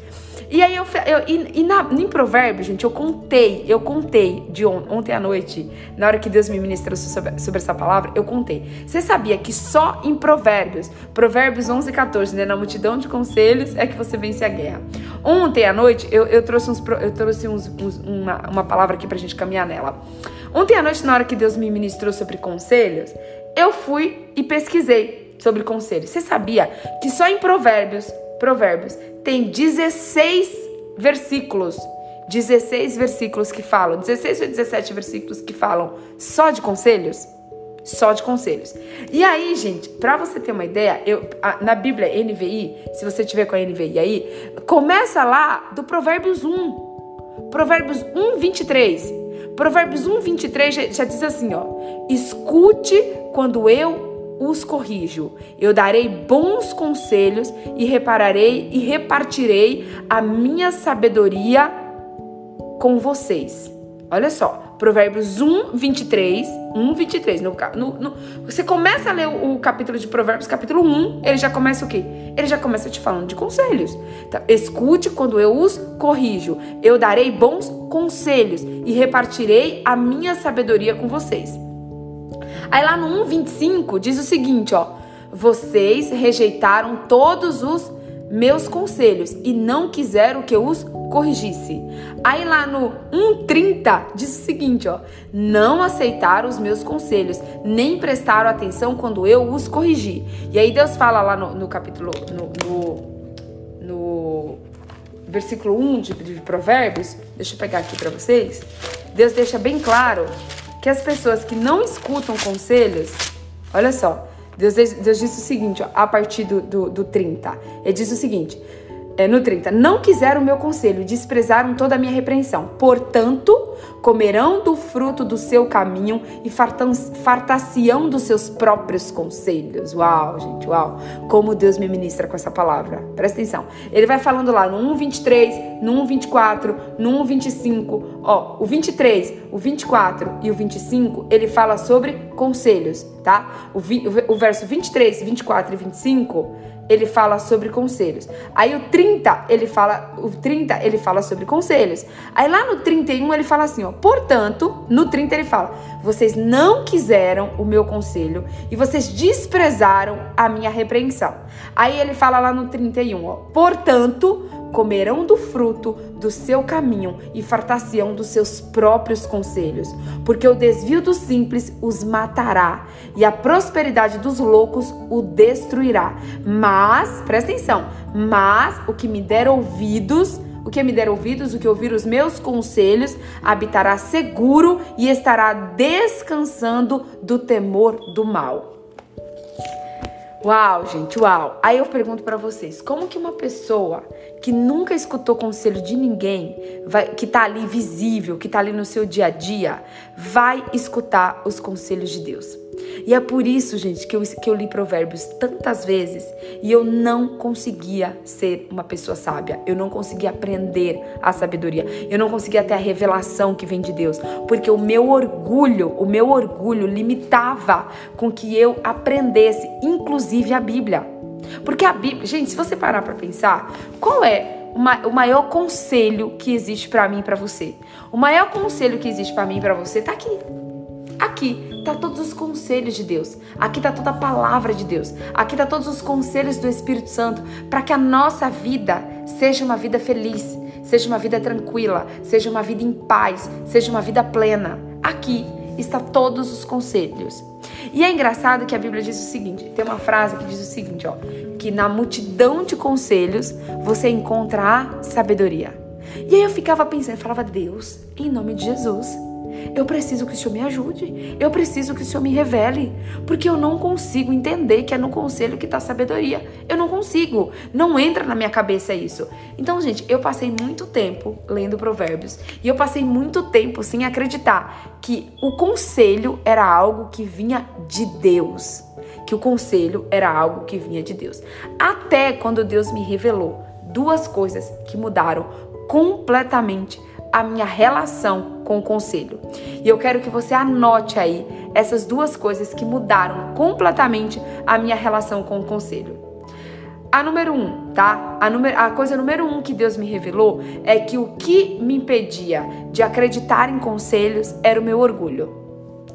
E aí eu, eu e, e na, em provérbios, gente, eu contei, eu contei de on, ontem à noite, na hora que Deus me ministrou sobre, sobre essa palavra, eu contei. Você sabia que só em provérbios, provérbios 11 e 14, né, na multidão de conselhos, é que você vence a guerra. Ontem à noite, eu, eu trouxe, uns, eu trouxe uns, uns, uma, uma palavra aqui pra gente caminhar nela. Ontem à noite, na hora que Deus me ministrou sobre conselhos, eu fui e pesquisei sobre conselhos. Você sabia que só em Provérbios, Provérbios, tem 16 versículos, 16 versículos que falam, 16 ou 17 versículos que falam só de conselhos? Só de conselhos. E aí, gente, para você ter uma ideia, eu, a, na Bíblia NVI, se você tiver com a NVI aí, começa lá do Provérbios 1. Provérbios 1, 23. Provérbios 1, 23 já, já diz assim, ó. Escute quando eu os corrijo. Eu darei bons conselhos e repararei e repartirei a minha sabedoria com vocês. Olha só, Provérbios 1, 23. 1, 23. No, no, no, você começa a ler o, o, capítulo de Provérbios, capítulo 1, ele já começa o quê? Ele já começa te falando de conselhos. Tá? Escute quando eu os corrijo. Eu darei bons conselhos e repartirei a minha sabedoria com vocês. Aí lá no 1, 25 diz o seguinte, ó. Vocês rejeitaram todos os meus conselhos e não quiseram que eu os corrigisse. Aí lá no 1:30 diz o seguinte, ó: "Não aceitaram os meus conselhos, nem prestaram atenção quando eu os corrigi". E aí Deus fala lá no, no capítulo no, no, no, versículo 1 de, de Provérbios, deixa eu pegar aqui para vocês. Deus deixa bem claro que as pessoas que não escutam conselhos, olha só, Deus, Deus diz o seguinte, ó, a partir do, do, do 30. Ele diz o seguinte: é, no 30, não quiseram o meu conselho, desprezaram toda a minha repreensão. Portanto, comerão do fruto do seu caminho e fartar-se-ão dos seus próprios conselhos. Uau, gente, uau. Como Deus me ministra com essa palavra. Presta atenção. Ele vai falando lá no 1,23, no 1,24, no 1,25. Ó, o 23, o 24 e o 25, ele fala sobre conselhos, tá? O, vi, o verso 23, 24 e 25 ele fala sobre conselhos. Aí o 30, ele fala, o 30, ele fala sobre conselhos. Aí lá no 31 ele fala assim, ó: "Portanto, no 30 ele fala: Vocês não quiseram o meu conselho e vocês desprezaram a minha repreensão." Aí ele fala lá no 31, ó: "Portanto, comerão do fruto do seu caminho e fartar-se-ão dos seus próprios conselhos, porque o desvio dos simples os matará e a prosperidade dos loucos o destruirá. Mas, presta atenção, mas o que me der ouvidos, o que me der ouvidos, o que ouvir os meus conselhos, habitará seguro e estará descansando do temor do mal. Uau, gente, uau. Aí eu pergunto para vocês, como que uma pessoa que nunca escutou conselho de ninguém, vai, que tá ali visível, que tá ali no seu dia a dia, vai escutar os conselhos de Deus? E é por isso, gente, que eu, que eu li Provérbios tantas vezes e eu não conseguia ser uma pessoa sábia. Eu não conseguia aprender a sabedoria. Eu não conseguia ter a revelação que vem de Deus. Porque o meu orgulho, o meu orgulho limitava com que eu aprendesse, inclusive a Bíblia. Porque a Bíblia, gente, se você parar para pensar, qual é o maior conselho que existe para mim e para você? O maior conselho que existe para mim e para você tá aqui. Aqui tá todos os conselhos de Deus. Aqui tá toda a palavra de Deus. Aqui tá todos os conselhos do Espírito Santo para que a nossa vida seja uma vida feliz, seja uma vida tranquila, seja uma vida em paz, seja uma vida plena. Aqui está todos os conselhos. E é engraçado que a Bíblia diz o seguinte, tem uma frase que diz o seguinte, ó, que na multidão de conselhos você encontra a sabedoria. E aí eu ficava pensando, eu falava, Deus, em nome de Jesus, eu preciso que o Senhor me ajude. Eu preciso que o Senhor me revele. Porque eu não consigo entender que é no conselho que está a sabedoria. Eu não consigo. Não entra na minha cabeça isso. Então, gente, eu passei muito tempo lendo provérbios. E eu passei muito tempo sem acreditar que o conselho era algo que vinha de Deus. Que o conselho era algo que vinha de Deus. Até quando Deus me revelou duas coisas que mudaram completamente a minha relação com o conselho. E eu quero que você anote aí essas duas coisas que mudaram completamente a minha relação com o conselho. A número um, tá? A, número, a coisa número um que Deus me revelou é que o que me impedia de acreditar em conselhos era o meu orgulho.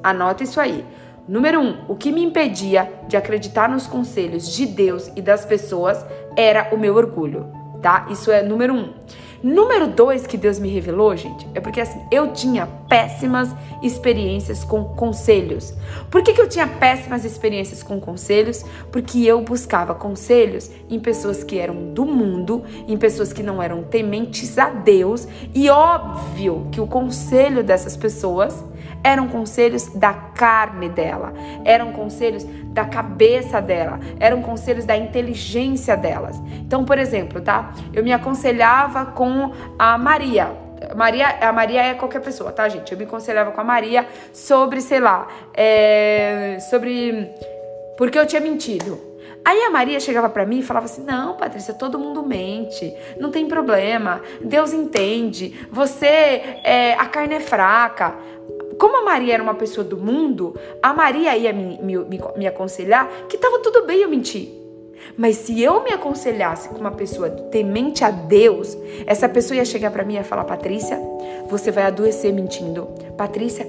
Anota isso aí. Número um, o que me impedia de acreditar nos conselhos de Deus e das pessoas era o meu orgulho, tá? Isso é número um. Número dois que Deus me revelou, gente, é porque assim, eu tinha péssimas experiências com conselhos. Por que, que eu tinha péssimas experiências com conselhos? Porque eu buscava conselhos em pessoas que eram do mundo, em pessoas que não eram tementes a Deus, e óbvio que o conselho dessas pessoas eram conselhos da carne dela, eram conselhos da cabeça dela, eram conselhos da inteligência delas. Então, por exemplo, tá? Eu me aconselhava com a Maria, Maria, a Maria é qualquer pessoa, tá, gente? Eu me aconselhava com a Maria sobre, sei lá, é, sobre porque eu tinha mentido. Aí a Maria chegava para mim e falava assim: Não, Patrícia, todo mundo mente, não tem problema, Deus entende, você, é, a carne é fraca. Como a Maria era uma pessoa do mundo, a Maria ia me, me, me, me aconselhar que estava tudo bem eu mentir. Mas se eu me aconselhasse com uma pessoa temente a Deus, essa pessoa ia chegar para mim e falar: Patrícia, você vai adoecer mentindo. Patrícia,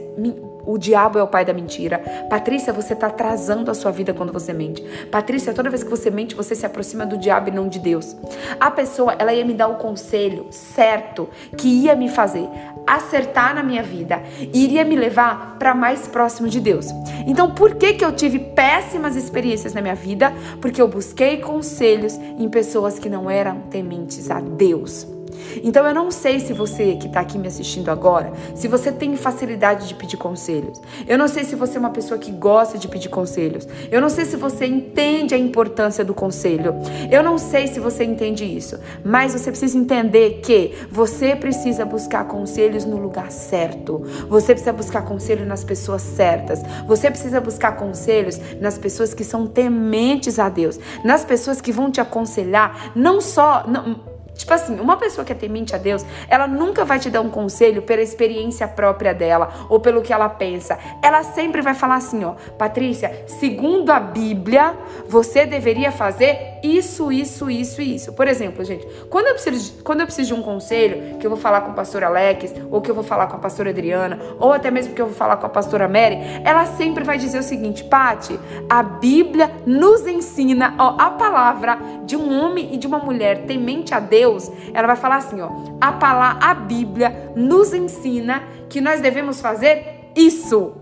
o diabo é o pai da mentira. Patrícia, você está atrasando a sua vida quando você mente. Patrícia, toda vez que você mente, você se aproxima do diabo e não de Deus. A pessoa, ela ia me dar o conselho certo que ia me fazer acertar na minha vida e iria me levar para mais próximo de Deus. Então, por que que eu tive péssimas experiências na minha vida? Porque eu busquei conselhos em pessoas que não eram tementes a Deus. Então eu não sei se você que está aqui me assistindo agora, se você tem facilidade de pedir conselhos. Eu não sei se você é uma pessoa que gosta de pedir conselhos. Eu não sei se você entende a importância do conselho. Eu não sei se você entende isso, mas você precisa entender que você precisa buscar conselhos no lugar certo. Você precisa buscar conselho nas pessoas certas. Você precisa buscar conselhos nas pessoas que são tementes a Deus, nas pessoas que vão te aconselhar, não só não, Tipo assim, uma pessoa que é temente a Deus, ela nunca vai te dar um conselho pela experiência própria dela ou pelo que ela pensa. Ela sempre vai falar assim, ó, Patrícia, segundo a Bíblia, você deveria fazer isso, isso, isso e isso. Por exemplo, gente, quando eu, preciso, de, quando eu preciso de um conselho, que eu vou falar com o pastor Alex, ou que eu vou falar com a pastora Adriana, ou até mesmo que eu vou falar com a pastora Mary, ela sempre vai dizer o seguinte, Pati, a Bíblia nos ensina, ó, a palavra de um homem e de uma mulher temente a Deus, ela vai falar assim, ó, a palavra, a Bíblia nos ensina que nós devemos fazer isso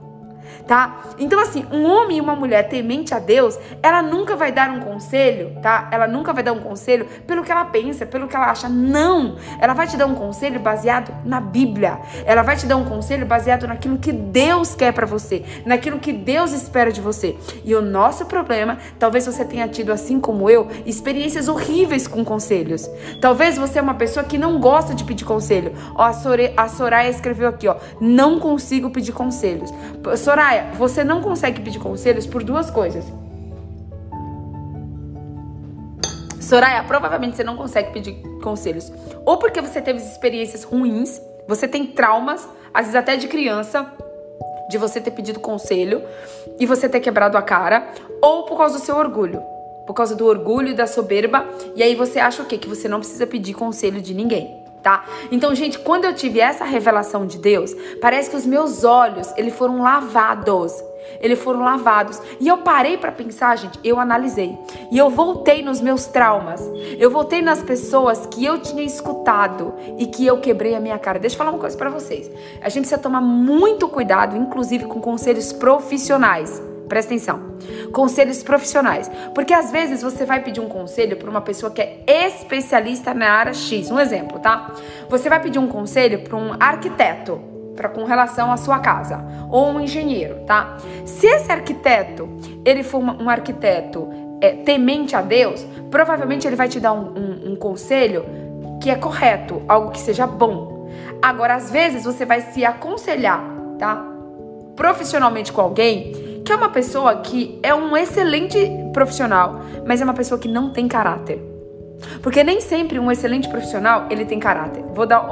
tá? Então, assim, um homem e uma mulher temente a Deus, ela nunca vai dar um conselho, tá? Ela nunca vai dar um conselho pelo que ela pensa, pelo que ela acha. Não! Ela vai te dar um conselho baseado na Bíblia. Ela vai te dar um conselho baseado naquilo que Deus quer para você, naquilo que Deus espera de você. E o nosso problema, talvez você tenha tido, assim como eu, experiências horríveis com conselhos. Talvez você é uma pessoa que não gosta de pedir conselho. Ó, a Soraya escreveu aqui, ó, não consigo pedir conselhos. Soraya, Soraya, você não consegue pedir conselhos por duas coisas. Soraya, provavelmente você não consegue pedir conselhos. Ou porque você teve experiências ruins, você tem traumas, às vezes até de criança, de você ter pedido conselho e você ter quebrado a cara, ou por causa do seu orgulho. Por causa do orgulho e da soberba, e aí você acha o quê? Que você não precisa pedir conselho de ninguém tá? Então, gente, quando eu tive essa revelação de Deus, parece que os meus olhos, eles foram lavados. Eles foram lavados. E eu parei para pensar, gente, eu analisei. E eu voltei nos meus traumas. Eu voltei nas pessoas que eu tinha escutado e que eu quebrei a minha cara. Deixa eu falar uma coisa para vocês. A gente precisa tomar muito cuidado, inclusive com conselhos profissionais. Presta atenção. Conselhos profissionais. Porque às vezes você vai pedir um conselho para uma pessoa que é especialista na área X. Um exemplo, tá? Você vai pedir um conselho para um arquiteto, para com relação à sua casa, ou um engenheiro, tá? Se esse arquiteto, ele for um arquiteto é, temente a Deus, provavelmente ele vai te dar um, um, um conselho que é correto, algo que seja bom. Agora, às vezes você vai se aconselhar, tá? Profissionalmente com alguém que é uma pessoa que é um excelente profissional, mas é uma pessoa que não tem caráter. Porque nem sempre um excelente profissional ele tem caráter. Vou dar,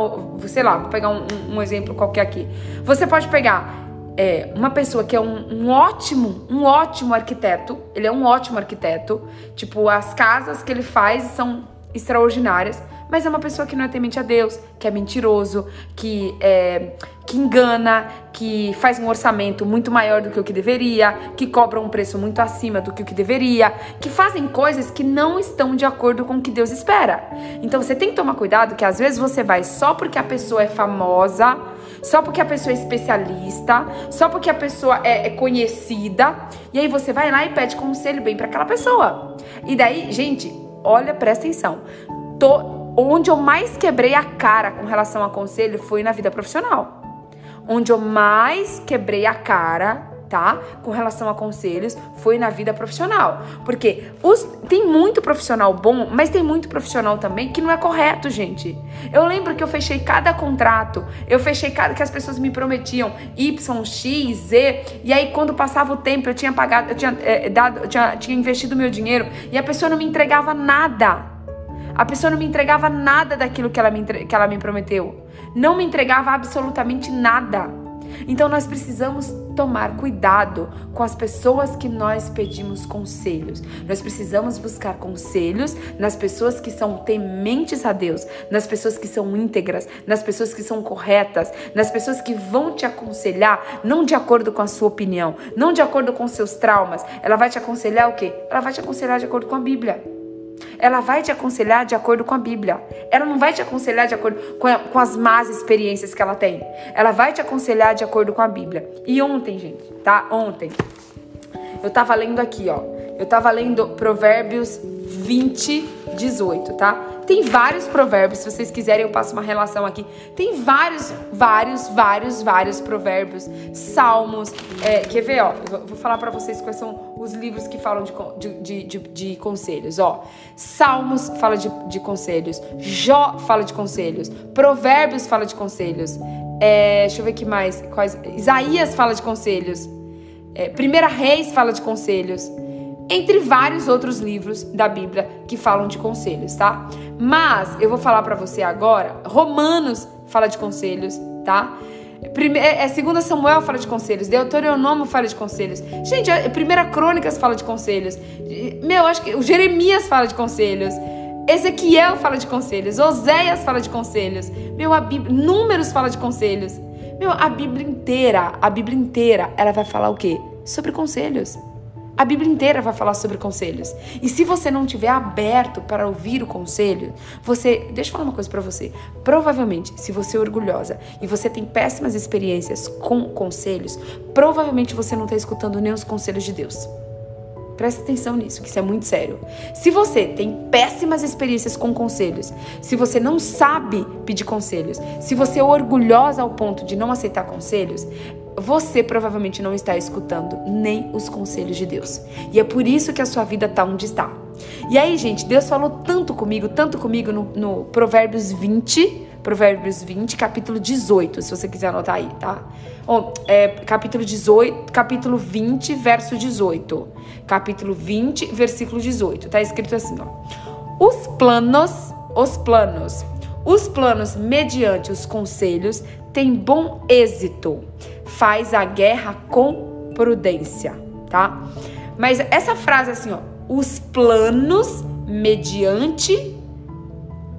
sei lá, vou pegar um, um exemplo qualquer aqui. Você pode pegar é, uma pessoa que é um, um, ótimo, um ótimo arquiteto. Ele é um ótimo arquiteto. Tipo, as casas que ele faz são extraordinárias mas é uma pessoa que não é temente a Deus, que é mentiroso, que é, que engana, que faz um orçamento muito maior do que o que deveria, que cobra um preço muito acima do que o que deveria, que fazem coisas que não estão de acordo com o que Deus espera. Então você tem que tomar cuidado que às vezes você vai só porque a pessoa é famosa, só porque a pessoa é especialista, só porque a pessoa é, é conhecida, e aí você vai lá e pede conselho bem para aquela pessoa. E daí, gente, olha, presta atenção. Tô, Onde eu mais quebrei a cara com relação a conselho foi na vida profissional. Onde eu mais quebrei a cara, tá? Com relação a conselhos, foi na vida profissional. Porque os, tem muito profissional bom, mas tem muito profissional também que não é correto, gente. Eu lembro que eu fechei cada contrato, eu fechei cada que as pessoas me prometiam Y, X, Z, e aí quando passava o tempo eu tinha pagado, eu tinha é, dado, eu tinha, tinha investido meu dinheiro e a pessoa não me entregava nada. A pessoa não me entregava nada daquilo que ela me, que ela me prometeu. Não me entregava absolutamente nada. Então nós precisamos tomar cuidado com as pessoas que nós pedimos conselhos. Nós precisamos buscar conselhos nas pessoas que são tementes a Deus, nas pessoas que são íntegras, nas pessoas que são corretas, nas pessoas que vão te aconselhar não de acordo com a sua opinião, não de acordo com seus traumas. Ela vai te aconselhar o quê? Ela vai te aconselhar de acordo com a Bíblia. Ela vai te aconselhar de acordo com a Bíblia. Ela não vai te aconselhar de acordo com, a, com as más experiências que ela tem. Ela vai te aconselhar de acordo com a Bíblia. E ontem, gente, tá? Ontem, eu tava lendo aqui, ó. Eu tava lendo Provérbios 20, 18, tá? Tem vários provérbios, se vocês quiserem eu passo uma relação aqui. Tem vários, vários, vários, vários provérbios, salmos. É, quer ver, ó? Vou falar para vocês quais são os livros que falam de, de, de, de conselhos, ó. Salmos fala de, de conselhos, Jó fala de conselhos, Provérbios fala de conselhos. É, deixa eu ver aqui mais. Quais, Isaías fala de conselhos. É, Primeira Reis fala de conselhos entre vários outros livros da Bíblia que falam de conselhos, tá? Mas eu vou falar para você agora, Romanos fala de conselhos, tá? Primeira, é, é, segunda Samuel fala de conselhos, Deuteronômio fala de conselhos. Gente, a Primeira Crônicas fala de conselhos. Meu, acho que o Jeremias fala de conselhos. Ezequiel fala de conselhos, Oséias fala de conselhos. Meu, a Bíblia, Números fala de conselhos. Meu, a Bíblia inteira, a Bíblia inteira, ela vai falar o quê? Sobre conselhos. A Bíblia inteira vai falar sobre conselhos. E se você não tiver aberto para ouvir o conselho, você, deixa eu falar uma coisa para você. Provavelmente, se você é orgulhosa e você tem péssimas experiências com conselhos, provavelmente você não está escutando nem os conselhos de Deus. Presta atenção nisso, que isso é muito sério. Se você tem péssimas experiências com conselhos, se você não sabe pedir conselhos, se você é orgulhosa ao ponto de não aceitar conselhos, você provavelmente não está escutando nem os conselhos de Deus. E é por isso que a sua vida está onde está. E aí, gente, Deus falou tanto comigo, tanto comigo no, no Provérbios 20, Provérbios 20, capítulo 18, se você quiser anotar aí, tá? Oh, é, capítulo 18, capítulo 20, verso 18. Capítulo 20, versículo 18. Tá escrito assim, ó. Os planos, os planos, os planos mediante os conselhos têm bom êxito faz a guerra com prudência, tá? Mas essa frase assim, ó, os planos mediante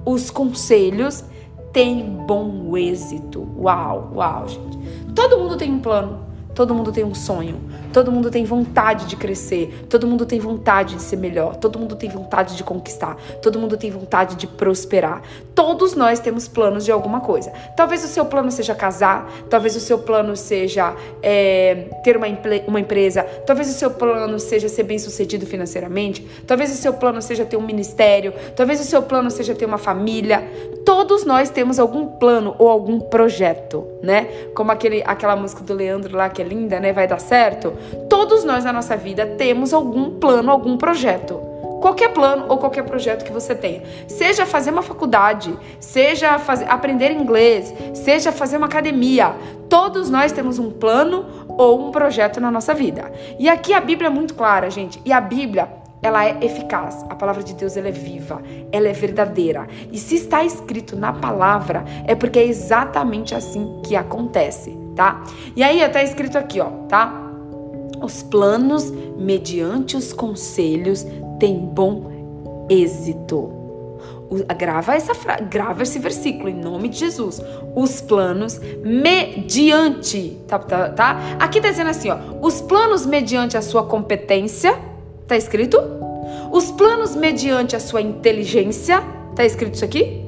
os conselhos têm bom êxito. Uau, uau, gente. Todo mundo tem um plano, todo mundo tem um sonho. Todo mundo tem vontade de crescer, todo mundo tem vontade de ser melhor, todo mundo tem vontade de conquistar, todo mundo tem vontade de prosperar. Todos nós temos planos de alguma coisa. Talvez o seu plano seja casar, talvez o seu plano seja é, ter uma, uma empresa, talvez o seu plano seja ser bem sucedido financeiramente, talvez o seu plano seja ter um ministério, talvez o seu plano seja ter uma família. Todos nós temos algum plano ou algum projeto, né? Como aquele, aquela música do Leandro lá que é linda, né? Vai dar certo. Todos nós na nossa vida temos algum plano, algum projeto. Qualquer plano ou qualquer projeto que você tenha. Seja fazer uma faculdade, seja fazer, aprender inglês, seja fazer uma academia. Todos nós temos um plano ou um projeto na nossa vida. E aqui a Bíblia é muito clara, gente. E a Bíblia, ela é eficaz. A palavra de Deus ela é viva, ela é verdadeira. E se está escrito na palavra, é porque é exatamente assim que acontece, tá? E aí está escrito aqui, ó, tá? Os planos, mediante os conselhos, têm bom êxito. Grava, essa grava esse versículo em nome de Jesus. Os planos mediante, tá, tá, tá? Aqui tá dizendo assim, ó, os planos mediante a sua competência, tá escrito? Os planos mediante a sua inteligência, tá escrito isso aqui?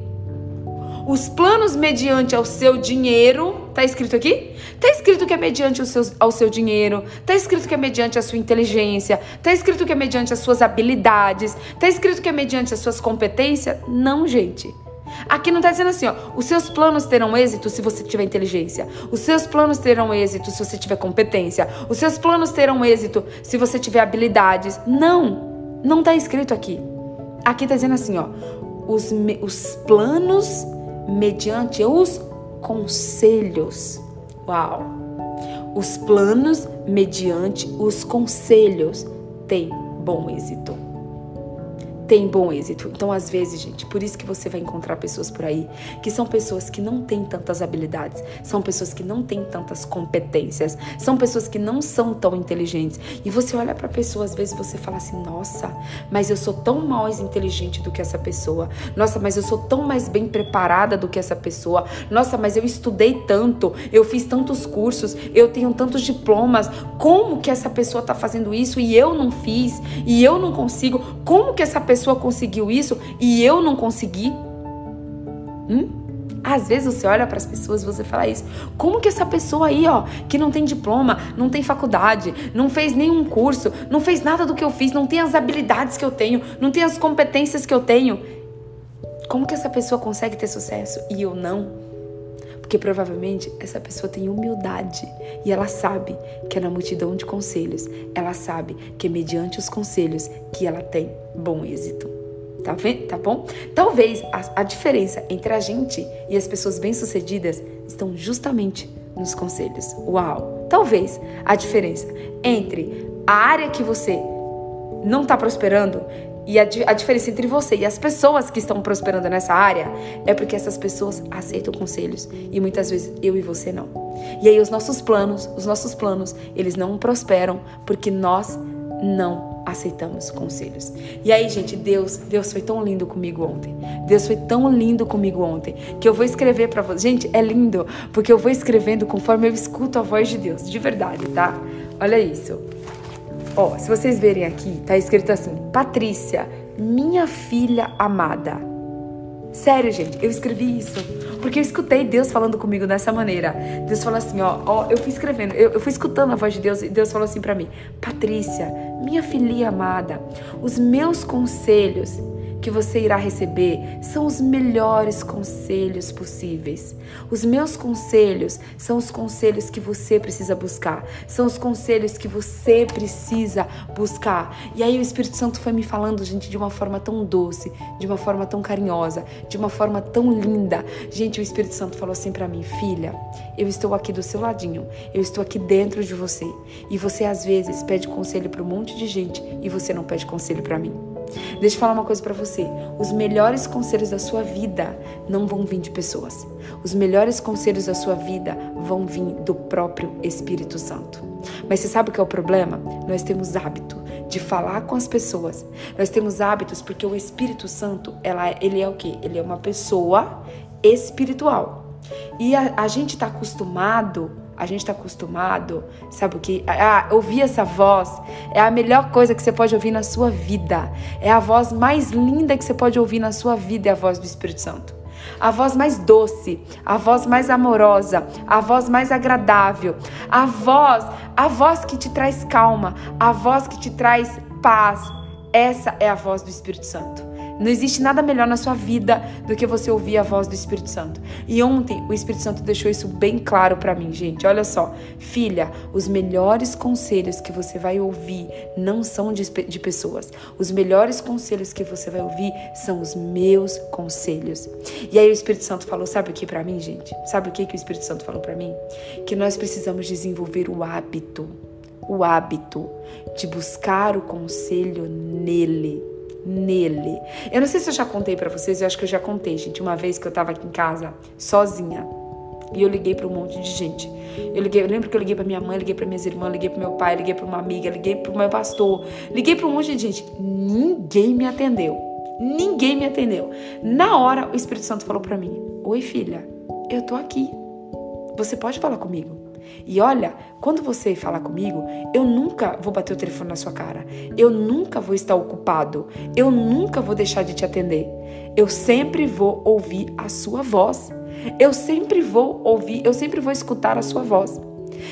Os planos mediante ao seu dinheiro, tá escrito aqui? Tá escrito que é mediante seus, ao seu dinheiro, tá escrito que é mediante a sua inteligência, tá escrito que é mediante as suas habilidades, tá escrito que é mediante as suas competências? Não, gente. Aqui não está dizendo assim, ó, os seus planos terão êxito se você tiver inteligência. Os seus planos terão êxito se você tiver competência. Os seus planos terão êxito se você tiver habilidades. Não, não está escrito aqui. Aqui está dizendo assim, ó, os, os planos mediante os conselhos. Uau! Os planos mediante os conselhos têm bom êxito tem bom êxito. Então, às vezes, gente, por isso que você vai encontrar pessoas por aí que são pessoas que não têm tantas habilidades, são pessoas que não têm tantas competências, são pessoas que não são tão inteligentes. E você olha para a pessoa, às vezes você fala assim: "Nossa, mas eu sou tão mais inteligente do que essa pessoa. Nossa, mas eu sou tão mais bem preparada do que essa pessoa. Nossa, mas eu estudei tanto, eu fiz tantos cursos, eu tenho tantos diplomas. Como que essa pessoa está fazendo isso e eu não fiz? E eu não consigo? Como que essa pessoa pessoa conseguiu isso e eu não consegui? Hum? Às vezes você olha para as pessoas e você fala isso. Como que essa pessoa aí, ó, que não tem diploma, não tem faculdade, não fez nenhum curso, não fez nada do que eu fiz, não tem as habilidades que eu tenho, não tem as competências que eu tenho, Como que essa pessoa consegue ter sucesso e eu não? Porque provavelmente essa pessoa tem humildade e ela sabe que é na multidão de conselhos, ela sabe que é mediante os conselhos que ela tem bom êxito. Tá, vendo? tá bom? Talvez a, a diferença entre a gente e as pessoas bem-sucedidas estão justamente nos conselhos. Uau! Talvez a diferença entre a área que você não está prosperando e a, a, diferença entre você e as pessoas que estão prosperando nessa área é porque essas pessoas aceitam conselhos e muitas vezes eu e você não. E aí os nossos planos, os nossos planos, eles não prosperam porque nós não aceitamos conselhos. E aí, gente, Deus, Deus foi tão lindo comigo ontem. Deus foi tão lindo comigo ontem que eu vou escrever para você. Gente, é lindo porque eu vou escrevendo conforme eu escuto a voz de Deus, de verdade, tá? Olha isso. Ó, se vocês verem aqui, tá escrito assim: Patrícia, minha filha amada. Sério, gente, eu escrevi isso porque eu escutei Deus falando comigo dessa maneira. Deus falou assim, ó, ó, eu fui escrevendo, eu, eu fui escutando a voz de Deus e Deus falou assim para mim: Patrícia, minha filha amada, os meus conselhos que você irá receber são os melhores conselhos possíveis. Os meus conselhos são os conselhos que você precisa buscar, são os conselhos que você precisa buscar. E aí o Espírito Santo foi me falando, gente, de uma forma tão doce, de uma forma tão carinhosa, de uma forma tão linda. Gente, o Espírito Santo falou assim para mim, filha, eu estou aqui do seu ladinho, eu estou aqui dentro de você. E você às vezes pede conselho para um monte de gente e você não pede conselho para mim. Deixa eu falar uma coisa para você. Os melhores conselhos da sua vida não vão vir de pessoas. Os melhores conselhos da sua vida vão vir do próprio Espírito Santo. Mas você sabe o que é o problema? Nós temos hábito de falar com as pessoas. Nós temos hábitos porque o Espírito Santo, ela, ele é o quê? Ele é uma pessoa espiritual. E a, a gente está acostumado a gente está acostumado, sabe o que? Ah, ouvir essa voz é a melhor coisa que você pode ouvir na sua vida. É a voz mais linda que você pode ouvir na sua vida, é a voz do Espírito Santo. A voz mais doce, a voz mais amorosa, a voz mais agradável, a voz, a voz que te traz calma, a voz que te traz paz. Essa é a voz do Espírito Santo. Não existe nada melhor na sua vida do que você ouvir a voz do Espírito Santo. E ontem o Espírito Santo deixou isso bem claro para mim, gente. Olha só, filha, os melhores conselhos que você vai ouvir não são de, de pessoas. Os melhores conselhos que você vai ouvir são os meus conselhos. E aí o Espírito Santo falou, sabe o que para mim, gente? Sabe o que que o Espírito Santo falou para mim? Que nós precisamos desenvolver o hábito, o hábito de buscar o conselho nele nele. Eu não sei se eu já contei para vocês, eu acho que eu já contei, gente, uma vez que eu tava aqui em casa sozinha. E eu liguei para um monte de gente. Eu liguei, eu lembro que eu liguei para minha mãe, liguei para minhas irmãs, liguei para meu pai, liguei para uma amiga, liguei para meu pastor, liguei para um monte de gente. Ninguém me atendeu. Ninguém me atendeu. Na hora, o Espírito Santo falou para mim: "Oi, filha, eu tô aqui. Você pode falar comigo?" E olha, quando você falar comigo, eu nunca vou bater o telefone na sua cara. Eu nunca vou estar ocupado. Eu nunca vou deixar de te atender. Eu sempre vou ouvir a sua voz. Eu sempre vou ouvir, eu sempre vou escutar a sua voz.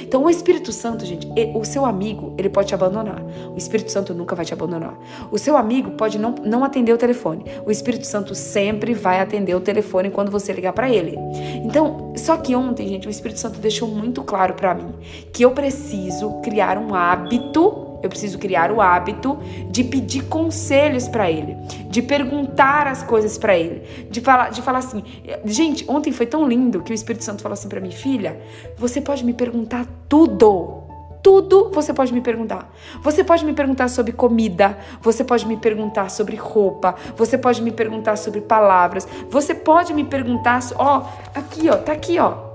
Então, o Espírito Santo, gente, o seu amigo, ele pode te abandonar. O Espírito Santo nunca vai te abandonar. O seu amigo pode não, não atender o telefone. O Espírito Santo sempre vai atender o telefone quando você ligar para ele. Então, só que ontem, gente, o Espírito Santo deixou muito claro para mim que eu preciso criar um hábito eu preciso criar o hábito de pedir conselhos para ele, de perguntar as coisas para ele, de falar, de falar assim. Gente, ontem foi tão lindo que o Espírito Santo falou assim para mim, filha, você pode me perguntar tudo. Tudo você pode me perguntar. Você pode me perguntar sobre comida, você pode me perguntar sobre roupa, você pode me perguntar sobre palavras, você pode me perguntar, ó, aqui, ó, tá aqui, ó.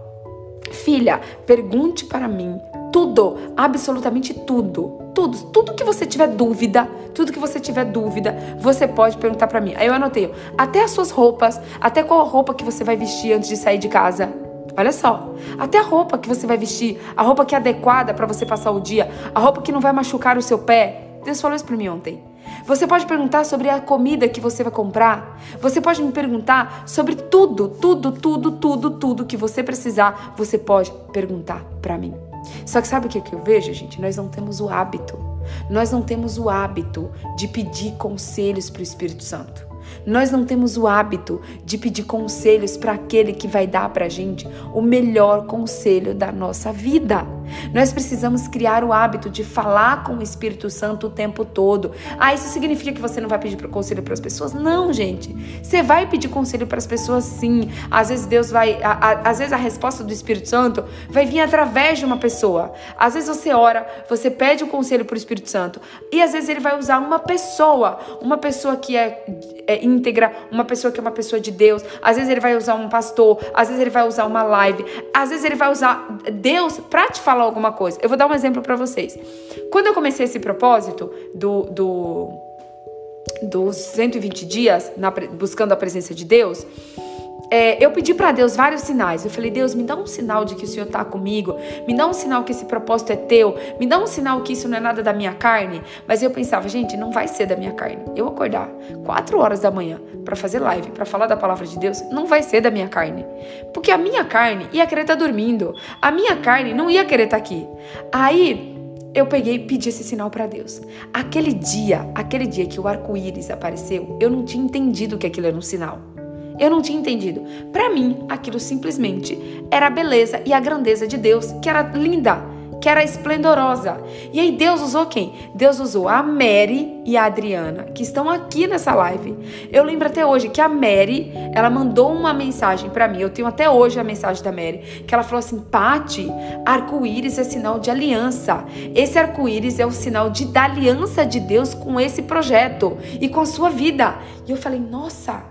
Filha, pergunte para mim tudo, absolutamente tudo. Tudo, tudo que você tiver dúvida, tudo que você tiver dúvida, você pode perguntar para mim. Aí eu anotei, até as suas roupas, até qual roupa que você vai vestir antes de sair de casa. Olha só, até a roupa que você vai vestir, a roupa que é adequada para você passar o dia, a roupa que não vai machucar o seu pé. Deus falou isso para mim ontem. Você pode perguntar sobre a comida que você vai comprar. Você pode me perguntar sobre tudo, tudo, tudo, tudo, tudo que você precisar. Você pode perguntar para mim. Só que sabe o que eu vejo, gente? Nós não temos o hábito. Nós não temos o hábito de pedir conselhos para o Espírito Santo. Nós não temos o hábito de pedir conselhos para aquele que vai dar para a gente o melhor conselho da nossa vida. Nós precisamos criar o hábito de falar com o Espírito Santo o tempo todo. Ah, isso significa que você não vai pedir conselho para as pessoas? Não, gente. Você vai pedir conselho para as pessoas sim. Às vezes Deus vai, a, a, às vezes a resposta do Espírito Santo vai vir através de uma pessoa. Às vezes você ora, você pede o conselho para o Espírito Santo e às vezes ele vai usar uma pessoa, uma pessoa que é, é íntegra, uma pessoa que é uma pessoa de Deus. Às vezes ele vai usar um pastor, às vezes ele vai usar uma live, às vezes ele vai usar Deus para te falar alguma coisa. Eu vou dar um exemplo para vocês. Quando eu comecei esse propósito do, do dos 120 dias na, buscando a presença de Deus, é, eu pedi para Deus vários sinais. Eu falei, Deus, me dá um sinal de que o Senhor está comigo, me dá um sinal que esse propósito é teu, me dá um sinal que isso não é nada da minha carne. Mas eu pensava, gente, não vai ser da minha carne. Eu acordar quatro horas da manhã para fazer live, para falar da palavra de Deus, não vai ser da minha carne. Porque a minha carne ia querer estar tá dormindo, a minha carne não ia querer estar tá aqui. Aí eu peguei e pedi esse sinal para Deus. Aquele dia, aquele dia que o arco-íris apareceu, eu não tinha entendido que aquilo era um sinal. Eu não tinha entendido. Para mim, aquilo simplesmente era a beleza e a grandeza de Deus, que era linda, que era esplendorosa. E aí Deus usou quem? Deus usou a Mary e a Adriana, que estão aqui nessa live. Eu lembro até hoje que a Mary, ela mandou uma mensagem para mim. Eu tenho até hoje a mensagem da Mary, que ela falou assim: "Pati, arco-íris é sinal de aliança. Esse arco-íris é o sinal de da aliança de Deus com esse projeto e com a sua vida". E eu falei: "Nossa,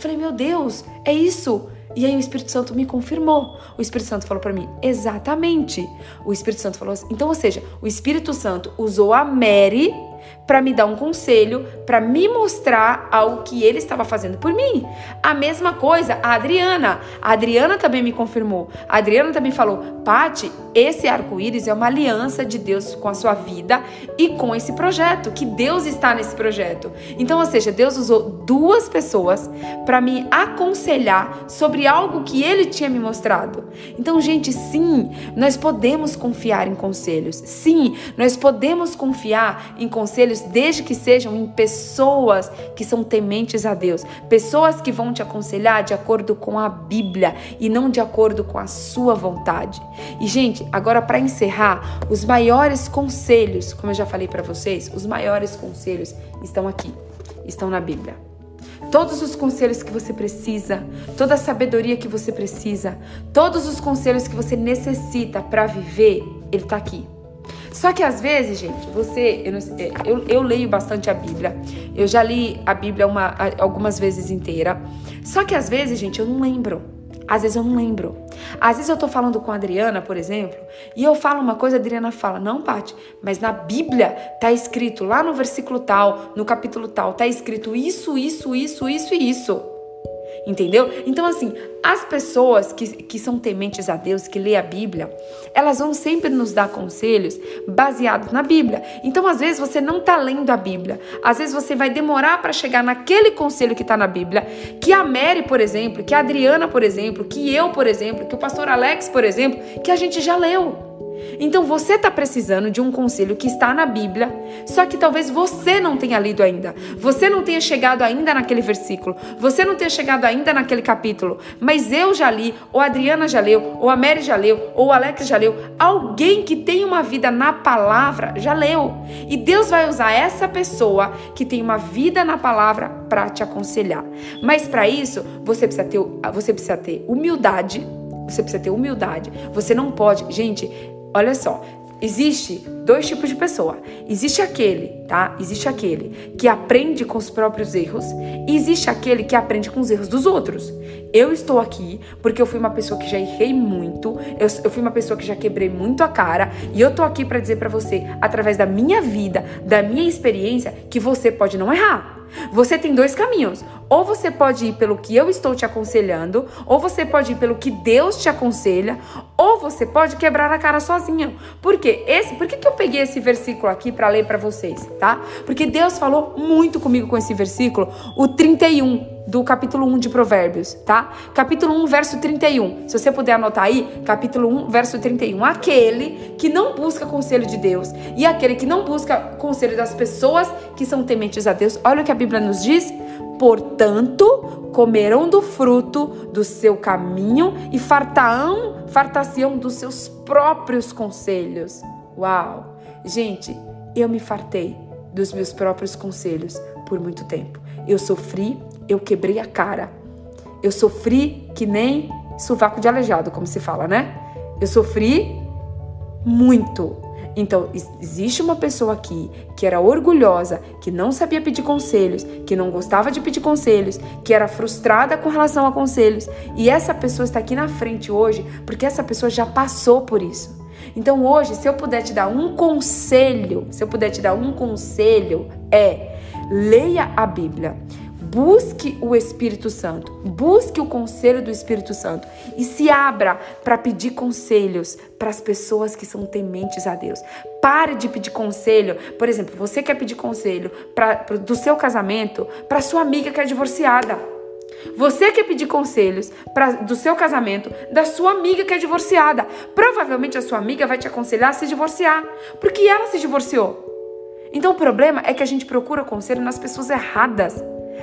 eu falei, meu Deus, é isso. E aí o Espírito Santo me confirmou. O Espírito Santo falou para mim, exatamente. O Espírito Santo falou assim. Então, ou seja, o Espírito Santo usou a Mary para me dar um conselho, para me mostrar algo que ele estava fazendo por mim. A mesma coisa a Adriana. A Adriana também me confirmou. A Adriana também falou: Pati, esse arco-íris é uma aliança de Deus com a sua vida e com esse projeto, que Deus está nesse projeto. Então, ou seja, Deus usou duas pessoas para me aconselhar sobre algo que ele tinha me mostrado. Então, gente, sim, nós podemos confiar em conselhos. Sim, nós podemos confiar em conselhos desde que sejam em pessoas que são tementes a Deus, pessoas que vão te aconselhar de acordo com a Bíblia e não de acordo com a sua vontade. E gente, agora para encerrar, os maiores conselhos, como eu já falei para vocês, os maiores conselhos estão aqui, estão na Bíblia. Todos os conselhos que você precisa, toda a sabedoria que você precisa, todos os conselhos que você necessita para viver, ele está aqui. Só que às vezes, gente, você. Eu, é, eu, eu, leio bastante a Bíblia. Eu já li a Bíblia uma, algumas vezes inteira. Só que às vezes, gente, eu não lembro. Às vezes eu não lembro. Às vezes eu tô falando com a Adriana, por exemplo, e eu falo uma coisa, a Adriana fala: Não, Paty, mas na Bíblia tá escrito lá no versículo tal, no capítulo tal, tá escrito isso, isso, isso, isso e isso entendeu? Então, assim, as pessoas que, que são tementes a Deus, que lê a Bíblia, elas vão sempre nos dar conselhos baseados na Bíblia. Então, às vezes, você não está lendo a Bíblia, às vezes você vai demorar para chegar naquele conselho que está na Bíblia, que a Mary, por exemplo, que a Adriana, por exemplo, que eu, por exemplo, que o pastor Alex, por exemplo, que a gente já leu. Então você está precisando de um conselho que está na Bíblia, só que talvez você não tenha lido ainda. Você não tenha chegado ainda naquele versículo. Você não tenha chegado ainda naquele capítulo. Mas eu já li, ou a Adriana já leu, ou a Mary já leu, ou o Alex já leu. Alguém que tem uma vida na palavra já leu. E Deus vai usar essa pessoa que tem uma vida na palavra para te aconselhar. Mas para isso, você precisa ter, você precisa ter humildade. Você precisa ter humildade. Você não pode. Gente, Olha só, existe dois tipos de pessoa. Existe aquele, tá? Existe aquele que aprende com os próprios erros e existe aquele que aprende com os erros dos outros. Eu estou aqui porque eu fui uma pessoa que já errei muito, eu, eu fui uma pessoa que já quebrei muito a cara e eu tô aqui para dizer para você, através da minha vida, da minha experiência, que você pode não errar. Você tem dois caminhos. Ou você pode ir pelo que eu estou te aconselhando, ou você pode ir pelo que Deus te aconselha, ou você pode quebrar a cara sozinho. Por quê? Esse, por que, que eu peguei esse versículo aqui para ler para vocês, tá? Porque Deus falou muito comigo com esse versículo, o 31 do capítulo 1 de Provérbios, tá? Capítulo 1, verso 31. Se você puder anotar aí, capítulo 1, verso 31. Aquele que não busca conselho de Deus e aquele que não busca conselho das pessoas que são tementes a Deus. Olha o que a Bíblia nos diz. Portanto, comerão do fruto do seu caminho e fartarão, fartar-se-ão dos seus próprios conselhos. Uau! Gente, eu me fartei dos meus próprios conselhos por muito tempo. Eu sofri, eu quebrei a cara. Eu sofri que nem sovaco de aleijado, como se fala, né? Eu sofri muito. Então, existe uma pessoa aqui que era orgulhosa, que não sabia pedir conselhos, que não gostava de pedir conselhos, que era frustrada com relação a conselhos. E essa pessoa está aqui na frente hoje porque essa pessoa já passou por isso. Então, hoje, se eu puder te dar um conselho, se eu puder te dar um conselho, é leia a Bíblia. Busque o Espírito Santo, busque o conselho do Espírito Santo e se abra para pedir conselhos para as pessoas que são tementes a Deus. Pare de pedir conselho, por exemplo, você quer pedir conselho pra, do seu casamento para sua amiga que é divorciada. Você quer pedir conselhos pra, do seu casamento da sua amiga que é divorciada. Provavelmente a sua amiga vai te aconselhar a se divorciar, porque ela se divorciou. Então o problema é que a gente procura conselho nas pessoas erradas.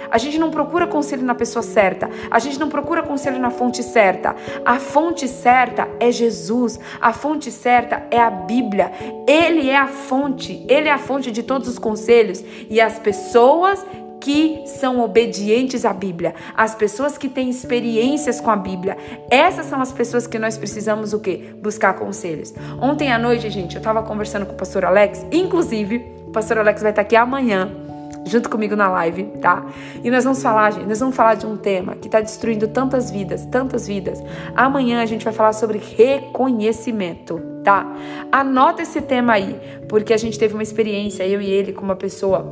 A gente não procura conselho na pessoa certa. A gente não procura conselho na fonte certa. A fonte certa é Jesus. A fonte certa é a Bíblia. Ele é a fonte. Ele é a fonte de todos os conselhos. E as pessoas que são obedientes à Bíblia, as pessoas que têm experiências com a Bíblia. Essas são as pessoas que nós precisamos o quê? Buscar conselhos. Ontem à noite, gente, eu estava conversando com o pastor Alex, inclusive, o pastor Alex vai estar aqui amanhã junto comigo na live, tá? E nós vamos falar, gente, nós vamos falar de um tema que está destruindo tantas vidas, tantas vidas. Amanhã a gente vai falar sobre reconhecimento, tá? Anota esse tema aí, porque a gente teve uma experiência, eu e ele, com uma pessoa,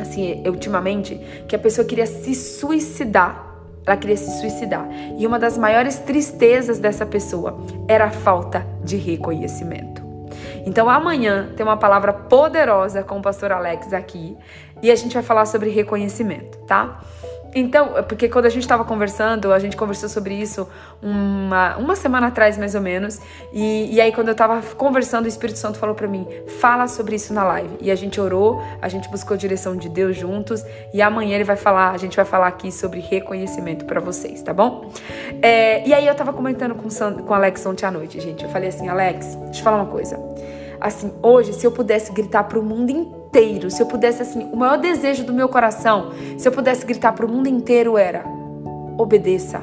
assim, ultimamente, que a pessoa queria se suicidar. Ela queria se suicidar. E uma das maiores tristezas dessa pessoa era a falta de reconhecimento. Então amanhã tem uma palavra poderosa com o pastor Alex aqui e a gente vai falar sobre reconhecimento, tá? Então, é porque quando a gente estava conversando, a gente conversou sobre isso uma, uma semana atrás, mais ou menos. E, e aí, quando eu estava conversando, o Espírito Santo falou para mim: fala sobre isso na live. E a gente orou, a gente buscou a direção de Deus juntos. E amanhã ele vai falar, a gente vai falar aqui sobre reconhecimento para vocês, tá bom? É, e aí, eu estava comentando com, o Alex ontem à noite, gente. Eu falei assim: Alex, deixa eu falar uma coisa. Assim, hoje, se eu pudesse gritar para o mundo inteiro, inteiro, se eu pudesse assim, o maior desejo do meu coração, se eu pudesse gritar para o mundo inteiro era: obedeça.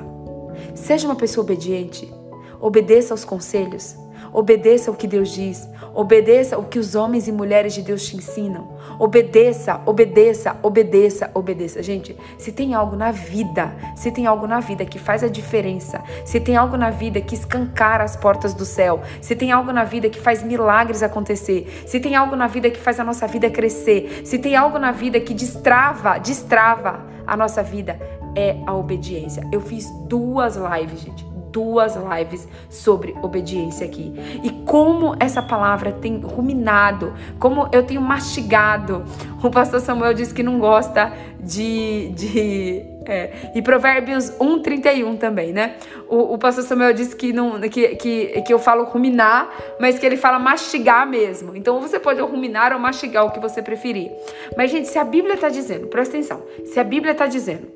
Seja uma pessoa obediente. Obedeça aos conselhos. Obedeça o que Deus diz. Obedeça o que os homens e mulheres de Deus te ensinam. Obedeça, obedeça, obedeça, obedeça. Gente, se tem algo na vida, se tem algo na vida que faz a diferença, se tem algo na vida que escancara as portas do céu, se tem algo na vida que faz milagres acontecer, se tem algo na vida que faz a nossa vida crescer, se tem algo na vida que destrava, destrava a nossa vida, é a obediência. Eu fiz duas lives, gente duas lives sobre obediência aqui. E como essa palavra tem ruminado, como eu tenho mastigado. O pastor Samuel disse que não gosta de. de é, e Provérbios 1,31 também, né? O, o pastor Samuel disse que, não, que, que, que eu falo ruminar, mas que ele fala mastigar mesmo. Então você pode ruminar ou mastigar, o que você preferir. Mas, gente, se a Bíblia está dizendo, presta atenção, se a Bíblia está dizendo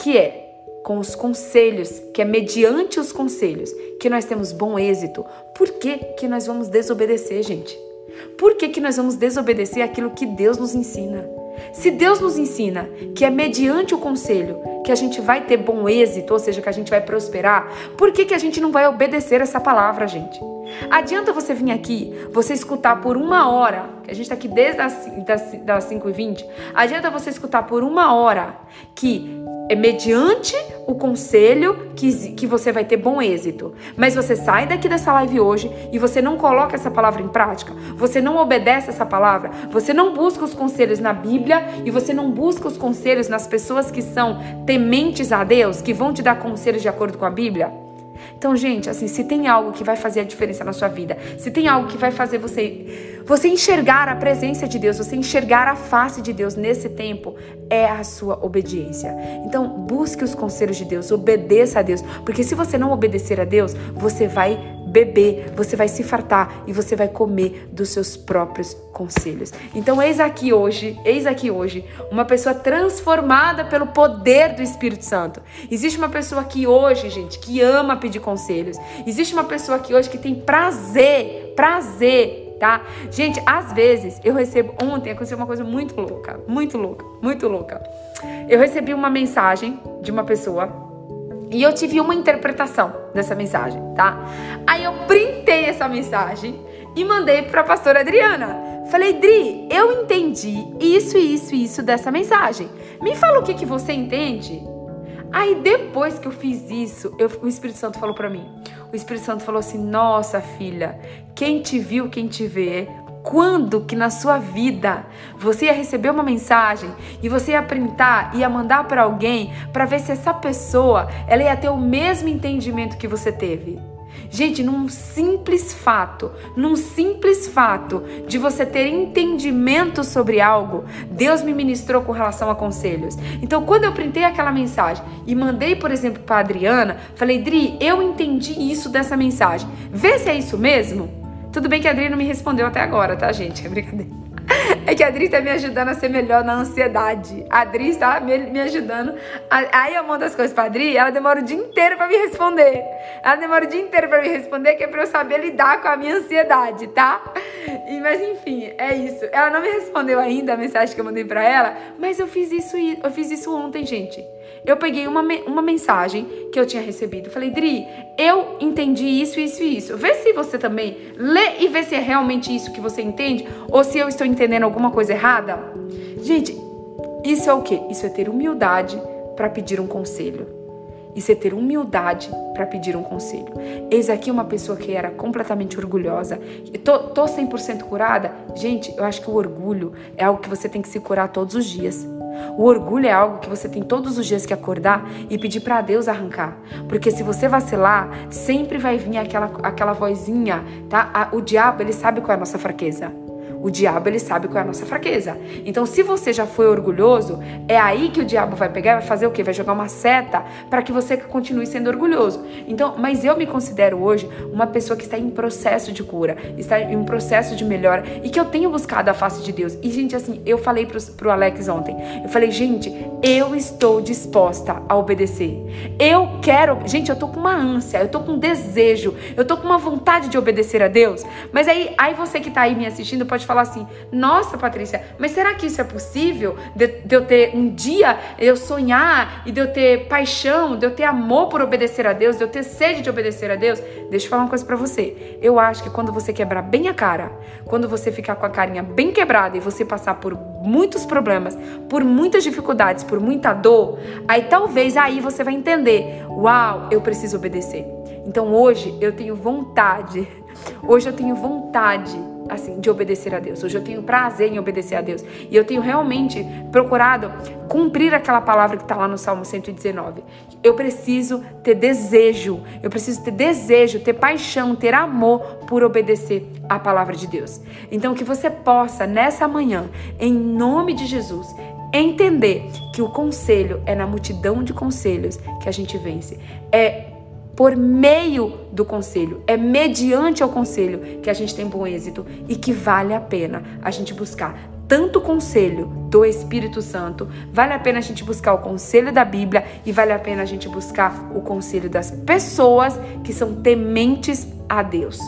que é com os conselhos, que é mediante os conselhos que nós temos bom êxito, por que, que nós vamos desobedecer, gente? Por que, que nós vamos desobedecer aquilo que Deus nos ensina? Se Deus nos ensina que é mediante o conselho que a gente vai ter bom êxito, ou seja, que a gente vai prosperar, por que, que a gente não vai obedecer essa palavra, gente? Adianta você vir aqui, você escutar por uma hora, que a gente está aqui desde as, das, das 5h20, adianta você escutar por uma hora que é mediante o conselho que, que você vai ter bom êxito. Mas você sai daqui dessa live hoje e você não coloca essa palavra em prática, você não obedece essa palavra, você não busca os conselhos na Bíblia e você não busca os conselhos nas pessoas que são tementes a Deus, que vão te dar conselhos de acordo com a Bíblia. Então, gente, assim, se tem algo que vai fazer a diferença na sua vida, se tem algo que vai fazer você Você enxergar a presença de Deus, você enxergar a face de Deus nesse tempo é a sua obediência. Então, busque os conselhos de Deus, obedeça a Deus, porque se você não obedecer a Deus, você vai beber, você vai se fartar e você vai comer dos seus próprios conselhos. Então, eis aqui hoje, eis aqui hoje, uma pessoa transformada pelo poder do Espírito Santo. Existe uma pessoa aqui hoje, gente, que ama pedir conselhos. Existe uma pessoa aqui hoje que tem prazer, prazer tá? Gente, às vezes eu recebo. Ontem aconteceu uma coisa muito louca, muito louca, muito louca. Eu recebi uma mensagem de uma pessoa e eu tive uma interpretação dessa mensagem, tá? Aí eu printei essa mensagem e mandei para a pastora Adriana. Falei, Dri, eu entendi isso, isso isso dessa mensagem. Me fala o que, que você entende. Aí depois que eu fiz isso, eu, o Espírito Santo falou para mim. O Espírito Santo falou assim: Nossa filha, quem te viu, quem te vê, quando que na sua vida você ia receber uma mensagem e você ia printar, ia mandar para alguém para ver se essa pessoa ela ia ter o mesmo entendimento que você teve. Gente, num simples fato, num simples fato de você ter entendimento sobre algo, Deus me ministrou com relação a conselhos. Então, quando eu printei aquela mensagem e mandei, por exemplo, para Adriana, falei: "Dri, eu entendi isso dessa mensagem. Vê se é isso mesmo?" Tudo bem que a Adri não me respondeu até agora, tá, gente? É brincadeira. É que a Adri tá me ajudando a ser melhor na ansiedade. A Adri está me, me ajudando. Aí eu mando as coisas pra Adri, ela demora o dia inteiro pra me responder. Ela demora o dia inteiro pra me responder, que é pra eu saber lidar com a minha ansiedade, tá? E, mas enfim, é isso. Ela não me respondeu ainda a mensagem que eu mandei pra ela, mas eu fiz isso, eu fiz isso ontem, gente eu peguei uma, uma mensagem que eu tinha recebido. Falei, Dri, eu entendi isso, isso e isso. Vê se você também lê e vê se é realmente isso que você entende ou se eu estou entendendo alguma coisa errada. Gente, isso é o quê? Isso é ter humildade para pedir um conselho. Isso é ter humildade para pedir um conselho. Eis aqui uma pessoa que era completamente orgulhosa. Tô, tô 100% curada? Gente, eu acho que o orgulho é algo que você tem que se curar todos os dias. O orgulho é algo que você tem todos os dias que acordar e pedir para Deus arrancar. Porque se você vacilar, sempre vai vir aquela, aquela vozinha, tá? O diabo, ele sabe qual é a nossa fraqueza. O diabo, ele sabe qual é a nossa fraqueza. Então, se você já foi orgulhoso, é aí que o diabo vai pegar vai fazer o quê? Vai jogar uma seta para que você continue sendo orgulhoso. Então, mas eu me considero hoje uma pessoa que está em processo de cura, está em processo de melhora e que eu tenho buscado a face de Deus. E, gente, assim, eu falei pro, pro Alex ontem, eu falei, gente, eu estou disposta a obedecer. Eu quero, gente, eu tô com uma ânsia, eu tô com um desejo, eu tô com uma vontade de obedecer a Deus. Mas aí, aí você que tá aí me assistindo pode falar falar assim: nossa, Patrícia, mas será que isso é possível? De, de, eu ter um dia, eu sonhar e de eu ter paixão, de eu ter amor por obedecer a Deus, de eu ter sede de obedecer a Deus? Deixa eu falar uma coisa para você. Eu acho que quando você quebrar bem a cara, quando você ficar com a carinha bem quebrada e você passar por muitos problemas, por muitas dificuldades, por muita dor, aí talvez aí você vai entender: uau, eu preciso obedecer. Então hoje eu tenho vontade, hoje eu tenho vontade assim, de obedecer a Deus. Hoje eu tenho prazer em obedecer a Deus. E eu tenho realmente procurado cumprir aquela palavra que está lá no Salmo 119. Eu preciso ter desejo, eu preciso ter desejo, ter paixão, ter amor por obedecer a palavra de Deus. Então, que você possa, nessa manhã, em nome de Jesus, entender que o conselho é na multidão de conselhos que a gente vence. É por meio do conselho, é mediante o conselho que a gente tem bom êxito e que vale a pena a gente buscar tanto conselho do Espírito Santo, vale a pena a gente buscar o conselho da Bíblia e vale a pena a gente buscar o conselho das pessoas que são tementes a Deus.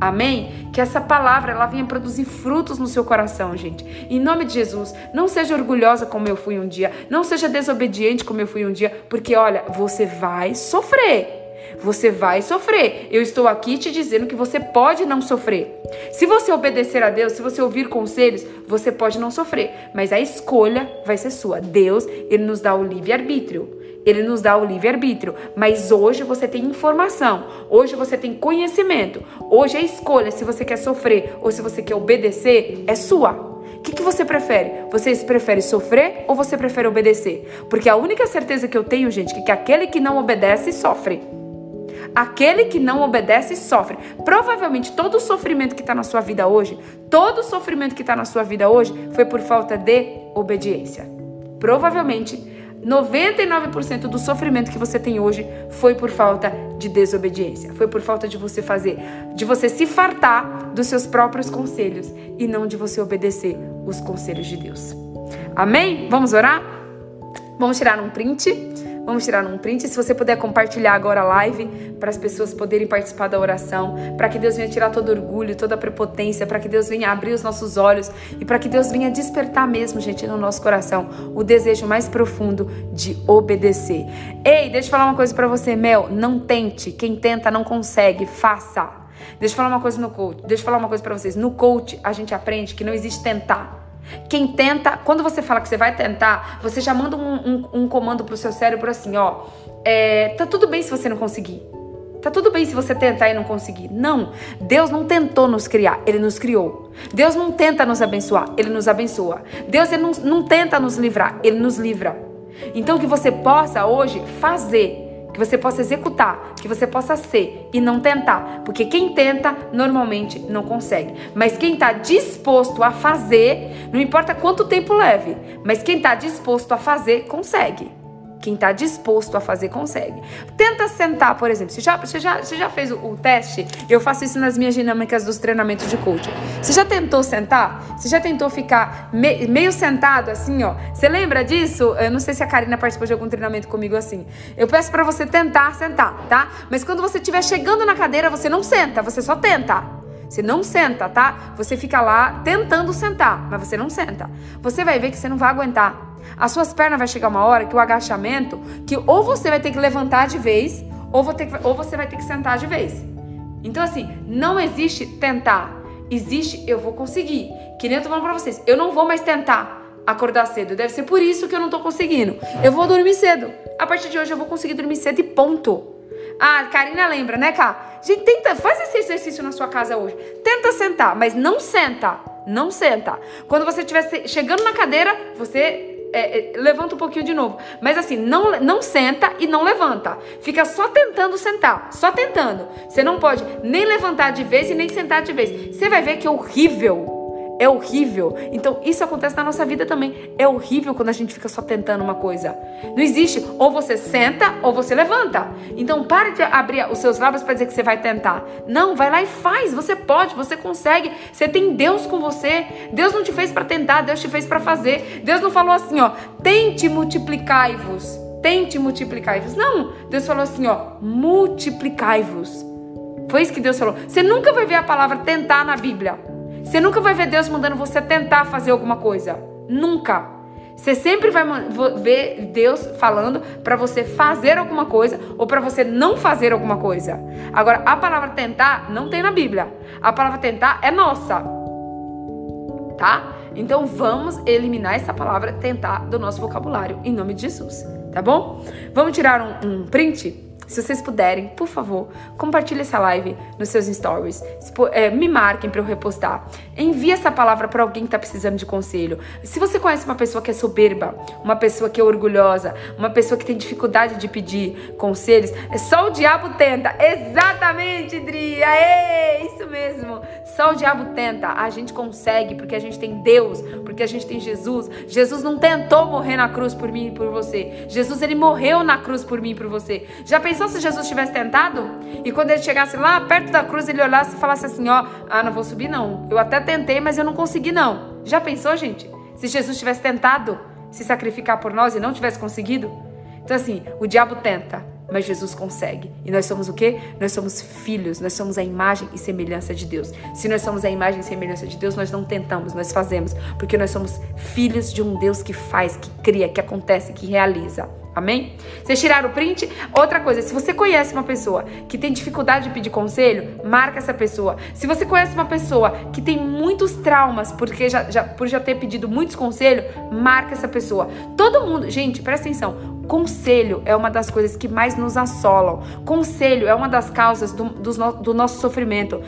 Amém? Que essa palavra ela venha produzir frutos no seu coração, gente. Em nome de Jesus, não seja orgulhosa como eu fui um dia, não seja desobediente como eu fui um dia, porque olha, você vai sofrer. Você vai sofrer. Eu estou aqui te dizendo que você pode não sofrer. Se você obedecer a Deus, se você ouvir conselhos, você pode não sofrer, mas a escolha vai ser sua. Deus, ele nos dá o livre-arbítrio. Ele nos dá o livre-arbítrio, mas hoje você tem informação, hoje você tem conhecimento, hoje a escolha se você quer sofrer ou se você quer obedecer é sua. O que, que, você prefere? Você prefere sofrer ou você prefere obedecer? Porque a única certeza que eu tenho, gente, é que aquele que não obedece sofre. Aquele que não obedece sofre. Provavelmente todo o sofrimento que está na sua vida hoje, todo o sofrimento que está na sua vida hoje foi por falta de obediência. Provavelmente 99% do sofrimento que você tem hoje foi por falta de desobediência. Foi por falta de você fazer, de você se fartar dos seus próprios conselhos e não de você obedecer os conselhos de Deus. Amém? Vamos orar? Vamos tirar um print? Vamos tirar um print. Se você puder compartilhar agora a live para as pessoas poderem participar da oração, para que Deus venha tirar todo orgulho, toda prepotência, para que Deus venha abrir os nossos olhos e para que Deus venha despertar mesmo, gente, no nosso coração o desejo mais profundo de obedecer. Ei, deixa eu falar uma coisa para você, Mel, não tente. Quem tenta não consegue, faça. Deixa eu falar uma coisa no coach. Deixa eu falar uma coisa para vocês. No coach a gente aprende que não existe tentar. Quem tenta, quando você fala que você vai tentar, você já manda um, um, um comando pro seu cérebro assim, ó. É, tá tudo bem se você não conseguir. Tá tudo bem se você tentar e não conseguir. Não. Deus não tentou nos criar, Ele nos criou. Deus não tenta nos abençoar, Ele nos abençoa. Deus ele não, não tenta nos livrar, Ele nos livra. Então que você possa hoje fazer que você possa executar, que você possa ser e não tentar, porque quem tenta normalmente não consegue. Mas quem está disposto a fazer, não importa quanto tempo leve, mas quem está disposto a fazer consegue. Quem está disposto a fazer, consegue. Tenta sentar, por exemplo. Você já, você já, você já fez o, o, teste? Eu faço isso nas minhas dinâmicas dos treinamentos de coaching. Você já tentou sentar? Você já tentou ficar me, meio sentado assim, ó? Você lembra disso? Eu não sei se a Karina participou de algum treinamento comigo assim. Eu peço para você tentar sentar, tá? Mas quando você estiver chegando na cadeira, você não senta, você só tenta. Você não senta, tá? Você fica lá tentando sentar, mas você não senta. Você vai ver que você não vai aguentar. As suas pernas vai chegar uma hora que o agachamento, que ou você vai ter que levantar de vez, ou, ter ou você vai ter que sentar de vez. Então, assim, não existe tentar. Existe eu vou conseguir. Que nem eu tô falando pra vocês. Eu não vou mais tentar acordar cedo. Deve ser por isso que eu não tô conseguindo. Eu vou dormir cedo. A partir de hoje eu vou conseguir dormir cedo e ponto. Ah, Karina lembra, né, Cá? Gente, tenta, faz esse exercício na sua casa hoje. Tenta sentar, mas não senta. Não senta. Quando você estiver chegando na cadeira, você é, é, levanta um pouquinho de novo. Mas assim, não, não senta e não levanta. Fica só tentando sentar. Só tentando. Você não pode nem levantar de vez e nem sentar de vez. Você vai ver que é horrível é horrível. Então, isso acontece na nossa vida também. É horrível quando a gente fica só tentando uma coisa. Não existe ou você senta ou você levanta. Então, pare de abrir os seus lábios para dizer que você vai tentar. Não, vai lá e faz. Você pode, você consegue. Você tem Deus com você. Deus não te fez para tentar, Deus te fez para fazer. Deus não falou assim, ó, tente multiplicai-vos. Tente multiplicai-vos. Não, Deus falou assim, ó, multiplicai-vos. Foi isso que Deus falou. Você nunca vai ver a palavra tentar na Bíblia. Você nunca vai ver Deus mandando você tentar fazer alguma coisa. Nunca. Você sempre vai ver Deus falando para você fazer alguma coisa ou para você não fazer alguma coisa. Agora, a palavra tentar não tem na Bíblia. A palavra tentar é nossa. Tá? Então vamos eliminar essa palavra tentar do nosso vocabulário em nome de Jesus, tá bom? Vamos tirar um, um print se vocês puderem, por favor, compartilhe essa live nos seus stories. É, me marquem para eu repostar. Envie essa palavra para alguém que está precisando de conselho. Se você conhece uma pessoa que é soberba, uma pessoa que é orgulhosa, uma pessoa que tem dificuldade de pedir conselhos, é só o diabo tenta. Exatamente, Dria! Isso mesmo. Só o diabo tenta. A gente consegue porque a gente tem Deus, porque a gente tem Jesus. Jesus não tentou morrer na cruz por mim e por você. Jesus ele morreu na cruz por mim e por você. Já pensou pensou se Jesus tivesse tentado? E quando ele chegasse lá perto da cruz, ele olhasse e falasse assim: Ó, ah, não vou subir não. Eu até tentei, mas eu não consegui não. Já pensou, gente? Se Jesus tivesse tentado se sacrificar por nós e não tivesse conseguido? Então, assim, o diabo tenta, mas Jesus consegue. E nós somos o quê? Nós somos filhos, nós somos a imagem e semelhança de Deus. Se nós somos a imagem e semelhança de Deus, nós não tentamos, nós fazemos, porque nós somos filhos de um Deus que faz, que cria, que acontece, que realiza. Amém? Vocês tiraram o print? Outra coisa, se você conhece uma pessoa que tem dificuldade de pedir conselho, marca essa pessoa. Se você conhece uma pessoa que tem muitos traumas porque já, já, por já ter pedido muitos conselhos, marca essa pessoa. Todo mundo, gente, presta atenção. Conselho é uma das coisas que mais nos assolam. Conselho é uma das causas do, do, do nosso sofrimento.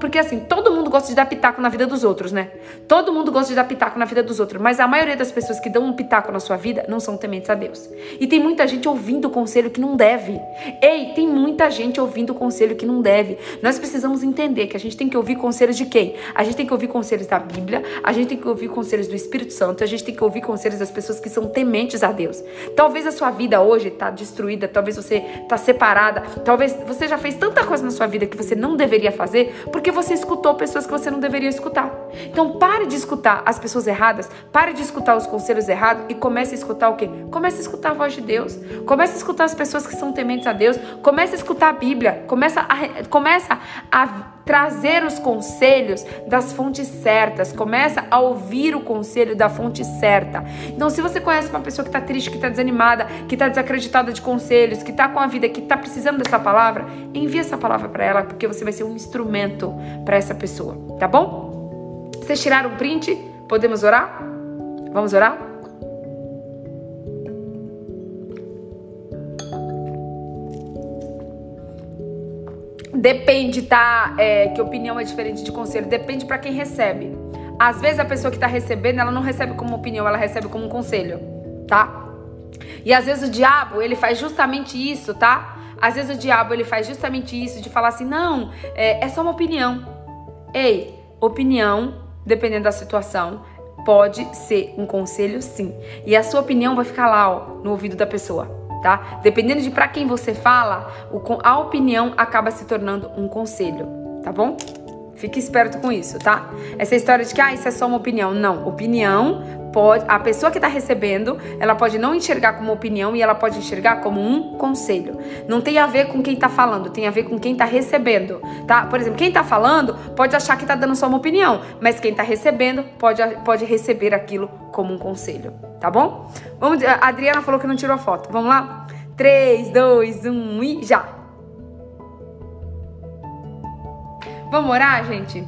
Porque assim, todo mundo gosta de dar pitaco na vida dos outros, né? Todo mundo gosta de dar pitaco na vida dos outros. Mas a maioria das pessoas que dão um pitaco na sua vida não são tementes a Deus. E tem muita gente ouvindo conselho que não deve. Ei, tem muita gente ouvindo conselho que não deve. Nós precisamos entender que a gente tem que ouvir conselhos de quem? A gente tem que ouvir conselhos da Bíblia, a gente tem que ouvir conselhos do Espírito Santo, a gente tem que ouvir conselhos das pessoas que são tementes a Deus. Talvez a sua vida hoje está destruída, talvez você está separada, talvez você já fez tanta coisa na sua vida que você não deveria fazer porque você escutou pessoas que você não deveria escutar. Então pare de escutar as pessoas erradas, pare de escutar os conselhos errados e comece a escutar o quê? Comece a escutar a voz de Deus. Comece a escutar as pessoas que são tementes a Deus. Comece a escutar a Bíblia. Começa a, começa a trazer os conselhos das fontes certas. Começa a ouvir o conselho da fonte certa. Então, se você conhece uma pessoa que está triste, que está desanimada, que está desacreditada de conselhos, que está com a vida, que está precisando dessa palavra, envie essa palavra para ela, porque você vai ser um instrumento para essa pessoa, tá bom? Vocês tiraram o print? Podemos orar? Vamos orar? Depende, tá? É, que opinião é diferente de conselho. Depende para quem recebe. Às vezes a pessoa que tá recebendo, ela não recebe como opinião, ela recebe como um conselho, tá? E às vezes o diabo, ele faz justamente isso, tá? Às vezes o diabo, ele faz justamente isso de falar assim, não, é, é só uma opinião. Ei, opinião, dependendo da situação, pode ser um conselho sim. E a sua opinião vai ficar lá, ó, no ouvido da pessoa tá? Dependendo de para quem você fala, a opinião acaba se tornando um conselho, tá bom? Fique esperto com isso, tá? Essa história de que ah, isso é só uma opinião. Não, opinião pode. A pessoa que está recebendo, ela pode não enxergar como opinião e ela pode enxergar como um conselho. Não tem a ver com quem está falando, tem a ver com quem está recebendo, tá? Por exemplo, quem está falando pode achar que está dando só uma opinião, mas quem está recebendo pode, pode receber aquilo como um conselho, tá bom? Vamos, a Adriana falou que não tirou foto. Vamos lá? 3, 2, 1 e já! Vamos orar, gente?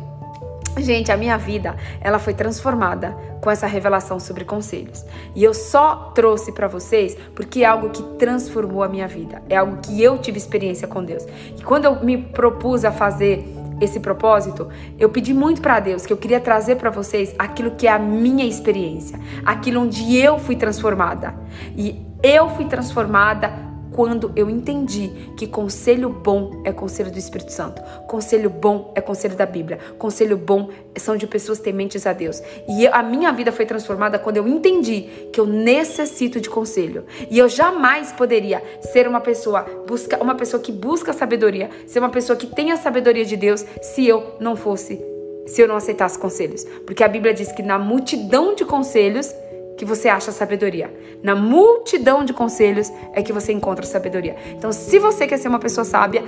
Gente, a minha vida, ela foi transformada com essa revelação sobre conselhos. E eu só trouxe para vocês porque é algo que transformou a minha vida. É algo que eu tive experiência com Deus. E quando eu me propus a fazer esse propósito, eu pedi muito para Deus que eu queria trazer para vocês aquilo que é a minha experiência, aquilo onde eu fui transformada. E eu fui transformada quando eu entendi que conselho bom é conselho do Espírito Santo, conselho bom é conselho da Bíblia, conselho bom são de pessoas tementes a Deus. E a minha vida foi transformada quando eu entendi que eu necessito de conselho. E eu jamais poderia ser uma pessoa, busca, uma pessoa que busca sabedoria, ser uma pessoa que tem a sabedoria de Deus, se eu não fosse, se eu não aceitasse conselhos. Porque a Bíblia diz que na multidão de conselhos que você acha sabedoria. Na multidão de conselhos é que você encontra sabedoria. Então, se você quer ser uma pessoa sábia,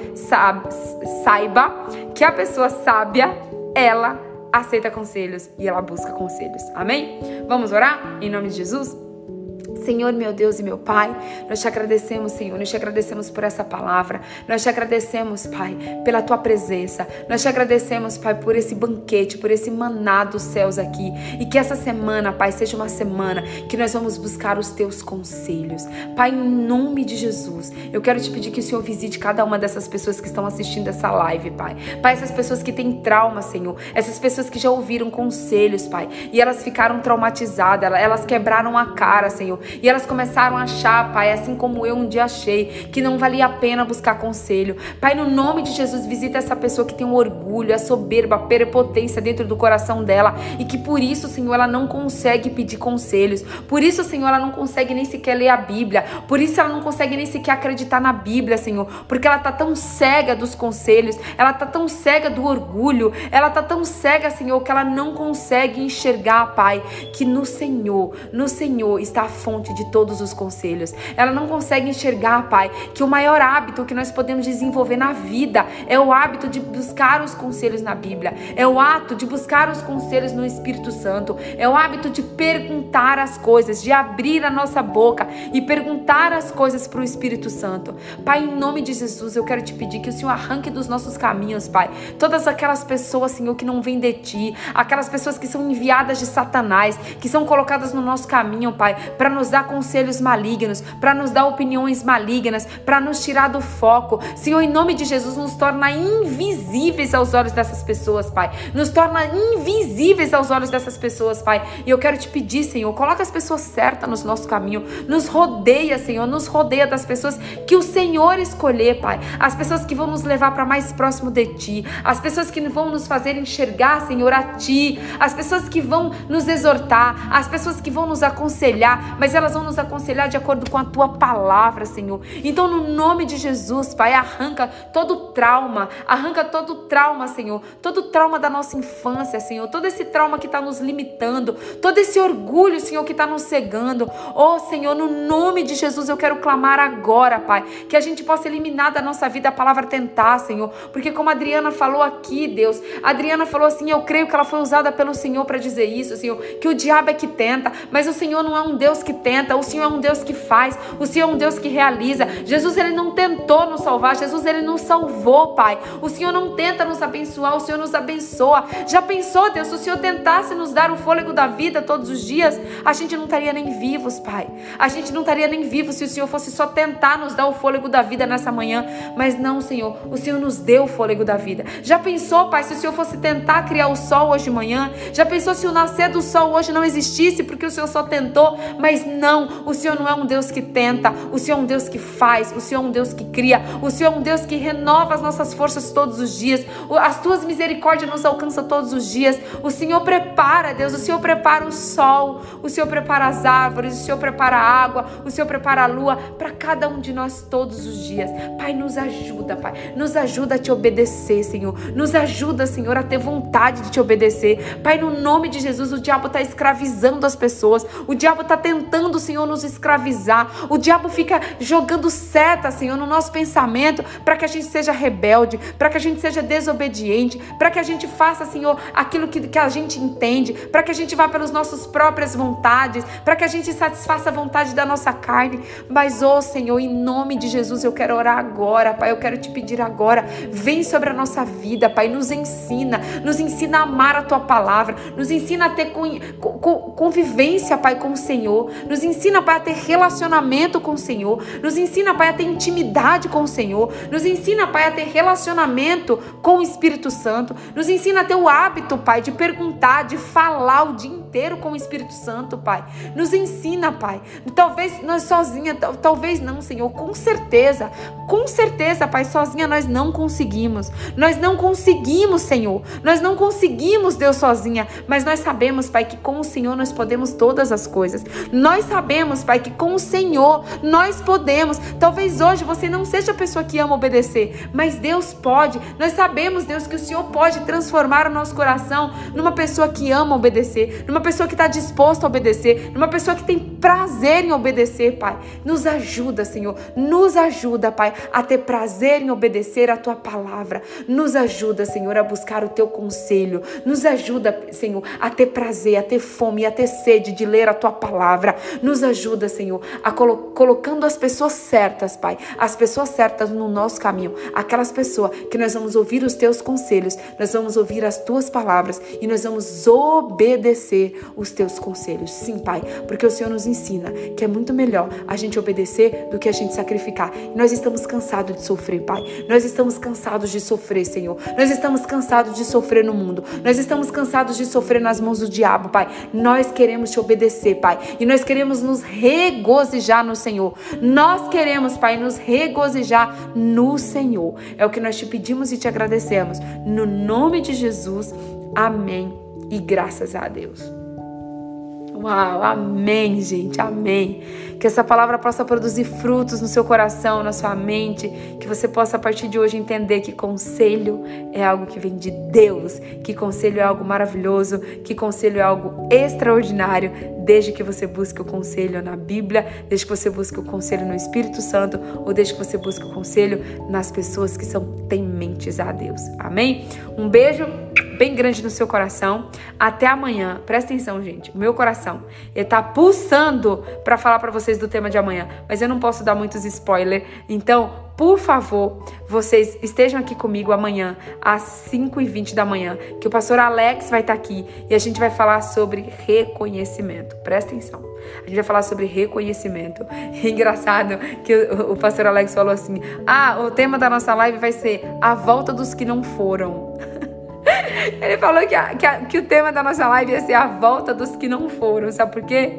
saiba que a pessoa sábia, ela aceita conselhos e ela busca conselhos. Amém? Vamos orar em nome de Jesus? Senhor, meu Deus e meu Pai, nós te agradecemos, Senhor, nós te agradecemos por essa palavra, nós te agradecemos, Pai, pela tua presença, nós te agradecemos, Pai, por esse banquete, por esse maná dos céus aqui, e que essa semana, Pai, seja uma semana que nós vamos buscar os teus conselhos. Pai, em nome de Jesus, eu quero te pedir que o Senhor visite cada uma dessas pessoas que estão assistindo essa live, Pai. Pai, essas pessoas que têm trauma, Senhor, essas pessoas que já ouviram conselhos, Pai, e elas ficaram traumatizadas, elas quebraram a cara, Senhor, e elas começaram a achar, Pai, assim como eu um dia achei, que não valia a pena buscar conselho. Pai, no nome de Jesus, visita essa pessoa que tem um orgulho, a soberba, a prepotência dentro do coração dela e que por isso, Senhor, ela não consegue pedir conselhos. Por isso, Senhor, ela não consegue nem sequer ler a Bíblia. Por isso, ela não consegue nem sequer acreditar na Bíblia, Senhor, porque ela tá tão cega dos conselhos, ela tá tão cega do orgulho, ela tá tão cega, Senhor, que ela não consegue enxergar, Pai, que no Senhor, no Senhor está a fonte fonte de todos os conselhos. Ela não consegue enxergar, Pai, que o maior hábito que nós podemos desenvolver na vida é o hábito de buscar os conselhos na Bíblia, é o ato de buscar os conselhos no Espírito Santo, é o hábito de perguntar as coisas, de abrir a nossa boca e perguntar as coisas para o Espírito Santo. Pai, em nome de Jesus, eu quero te pedir que o Senhor arranque dos nossos caminhos, Pai, todas aquelas pessoas, Senhor, que não vêm de ti, aquelas pessoas que são enviadas de Satanás, que são colocadas no nosso caminho, Pai, para nos dar conselhos malignos, para nos dar opiniões malignas, para nos tirar do foco. Senhor, em nome de Jesus, nos torna invisíveis aos olhos dessas pessoas, Pai. Nos torna invisíveis aos olhos dessas pessoas, Pai. E eu quero te pedir, Senhor, coloca as pessoas certas no nosso caminho. Nos rodeia, Senhor, nos rodeia das pessoas que o Senhor escolher, Pai. As pessoas que vão nos levar para mais próximo de Ti. As pessoas que vão nos fazer enxergar, Senhor, a Ti. As pessoas que vão nos exortar. As pessoas que vão nos aconselhar. Mas elas vão nos aconselhar de acordo com a Tua palavra, Senhor. Então, no nome de Jesus, Pai, arranca todo trauma. Arranca todo trauma, Senhor. Todo trauma da nossa infância, Senhor. Todo esse trauma que está nos limitando. Todo esse orgulho, Senhor, que está nos cegando. Oh, Senhor, no nome de Jesus, eu quero clamar agora, Pai, que a gente possa eliminar da nossa vida a palavra tentar, Senhor. Porque como a Adriana falou aqui, Deus, a Adriana falou assim, eu creio que ela foi usada pelo Senhor para dizer isso, Senhor, que o diabo é que tenta, mas o Senhor não é um Deus que tenta, o Senhor é um Deus que faz, o Senhor é um Deus que realiza. Jesus, ele não tentou nos salvar, Jesus, ele nos salvou, Pai. O Senhor não tenta nos abençoar, o Senhor nos abençoa. Já pensou, Deus, se o Senhor tentasse nos dar o fôlego da vida todos os dias, a gente não estaria nem vivos, Pai. A gente não estaria nem vivos se o Senhor fosse só tentar nos dar o fôlego da vida nessa manhã. Mas não, Senhor, o Senhor nos deu o fôlego da vida. Já pensou, Pai, se o Senhor fosse tentar criar o sol hoje de manhã? Já pensou se o nascer do sol hoje não existisse porque o Senhor só tentou? Mas não, o Senhor não é um Deus que tenta, o Senhor é um Deus que faz, o Senhor é um Deus que cria, o Senhor é um Deus que renova as nossas forças todos os dias. As tuas misericórdias nos alcançam todos os dias. O Senhor prepara, Deus, o Senhor prepara o sol, o Senhor prepara as árvores, o Senhor prepara a água, o Senhor prepara a lua para cada um de nós todos os dias. Pai, nos ajuda, Pai. Nos ajuda a te obedecer, Senhor. Nos ajuda, Senhor, a ter vontade de te obedecer. Pai, no nome de Jesus, o diabo está escravizando as pessoas. O diabo está tentando, Senhor, nos escravizar. O diabo fica jogando seta, Senhor, no nosso pensamento para que a gente seja rebelde, para que a gente seja desobediente, para que a gente faça, Senhor, aquilo que, que a gente entende, para que a gente vá pelas nossas próprias vontades, para que a gente satisfaça a vontade da nossa carne. Mas, ô oh, Senhor, em nome de Jesus, eu quero orar agora, Pai. Eu quero te pedir agora, vem sobre a nossa vida, Pai. Nos ensina, nos ensina a amar a tua palavra, nos ensina a ter convivência, Pai, com o Senhor, nos ensina, Pai, a ter relacionamento com o Senhor, nos ensina, Pai, a ter intimidade com o Senhor, nos ensina, Pai, a ter relacionamento com o Espírito Santo, nos ensina a ter o hábito, Pai, de perguntar, de falar o dia inteiro com o Espírito Santo, Pai. Nos ensina, Pai. Talvez nós sozinha, talvez não, Senhor, com certeza, com certeza, Pai, sozinha nós não conseguimos. Nós não conseguimos, Senhor. Nós não conseguimos, Deus, sozinha. Mas nós sabemos, Pai, que com o Senhor nós podemos todas as coisas. Nós sabemos, Pai, que com o Senhor nós podemos. Talvez hoje você não seja a pessoa que ama obedecer, mas Deus pode. Nós sabemos, Deus, que o Senhor pode transformar o nosso coração numa pessoa que ama obedecer, numa pessoa que está disposta a obedecer, numa pessoa que tem prazer em obedecer, Pai. Nos ajuda, Senhor. Nos ajuda, Pai, a ter prazer em obedecer a tua palavra. Nos ajuda, Senhor, a buscar o teu conselho. Nos ajuda, Senhor, a ter prazer, a ter fome, a ter sede de ler a tua palavra. Nos ajuda, Senhor, a colo colocando as pessoas certas, Pai, as pessoas certas no nosso caminho, aquelas pessoas que nós vamos ouvir os teus conselhos, nós vamos ouvir as tuas palavras e nós vamos obedecer os teus conselhos. Sim, Pai, porque o Senhor nos ensina que é muito melhor a gente obedecer do que a gente sacrificar. Nós estamos cansados de sofrer, Pai. Nós estamos cansados de sofrer, Senhor. Nós estamos cansados de sofrer no mundo. Nós estamos cansados de sofrer nas mãos do diabo, Pai. Nós queremos te obedecer, Pai. E nós queremos nos regozijar no Senhor. Nós queremos, Pai, nos regozijar no Senhor. É o que nós te pedimos e te agradecemos. No nome de Jesus. Amém. E graças a Deus. Uau, amém, gente, amém. Que essa palavra possa produzir frutos no seu coração, na sua mente, que você possa a partir de hoje entender que conselho é algo que vem de Deus, que conselho é algo maravilhoso, que conselho é algo extraordinário, desde que você busque o conselho na Bíblia, desde que você busque o conselho no Espírito Santo, ou desde que você busque o conselho nas pessoas que são tementes a Deus. Amém? Um beijo bem grande no seu coração. Até amanhã. Presta atenção, gente. O meu coração, ele tá pulsando para falar para vocês do tema de amanhã, mas eu não posso dar muitos spoilers. Então, por favor, vocês estejam aqui comigo amanhã, às 5h20 da manhã, que o pastor Alex vai estar tá aqui e a gente vai falar sobre reconhecimento. Presta atenção. A gente vai falar sobre reconhecimento. Engraçado que o, o pastor Alex falou assim: ah, o tema da nossa live vai ser a volta dos que não foram. Ele falou que, a, que, a, que o tema da nossa live ia ser a volta dos que não foram. Sabe por quê?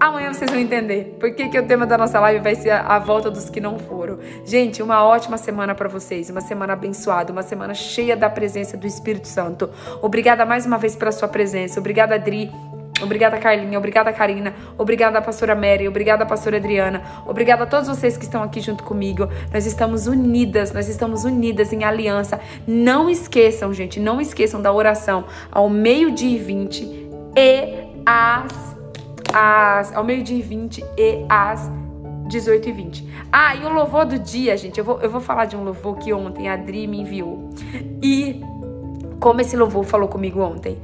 Amanhã vocês vão entender por que, que o tema da nossa live vai ser a, volta dos que não foram. Gente, uma ótima semana para vocês, uma semana abençoada, uma semana cheia da presença do Espírito Santo. Obrigada mais uma vez pela sua presença. Obrigada, Adri. Obrigada, Carlinha. Obrigada, Karina. Obrigada, pastora Mary. Obrigada, pastora Adriana. Obrigada a todos vocês que estão aqui junto comigo. Nós estamos unidas, nós estamos unidas em aliança. Não esqueçam, gente, não esqueçam da oração ao meio-dia e 20 e às às, ao meio-dia e 20 e às 18 e 20. Ah, e o louvor do dia, gente, eu vou, eu vou falar de um louvor que ontem a Adri me enviou. E como esse louvor falou comigo ontem.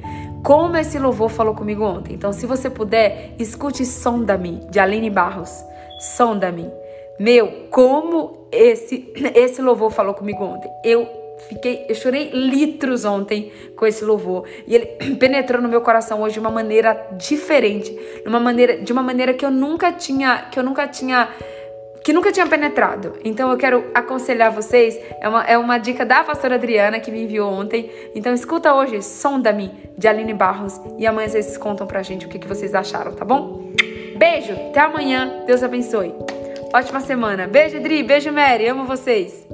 Como esse louvor falou comigo ontem. Então, se você puder, escute Sonda-me, de Aline Barros. Sonda-me. Meu, como esse, esse louvor falou comigo ontem. Eu Fiquei, eu chorei litros ontem com esse louvor e ele penetrou no meu coração hoje de uma maneira diferente, de uma maneira, de uma maneira que eu nunca tinha, que eu nunca tinha que nunca tinha penetrado. Então eu quero aconselhar vocês, é uma, é uma dica da pastora Adriana que me enviou ontem. Então escuta hoje Sonda-me, de Aline Barros, e amanhã vocês contam pra gente o que, que vocês acharam, tá bom? Beijo, até amanhã, Deus abençoe. Ótima semana. Beijo, Adri, beijo, Mary, amo vocês.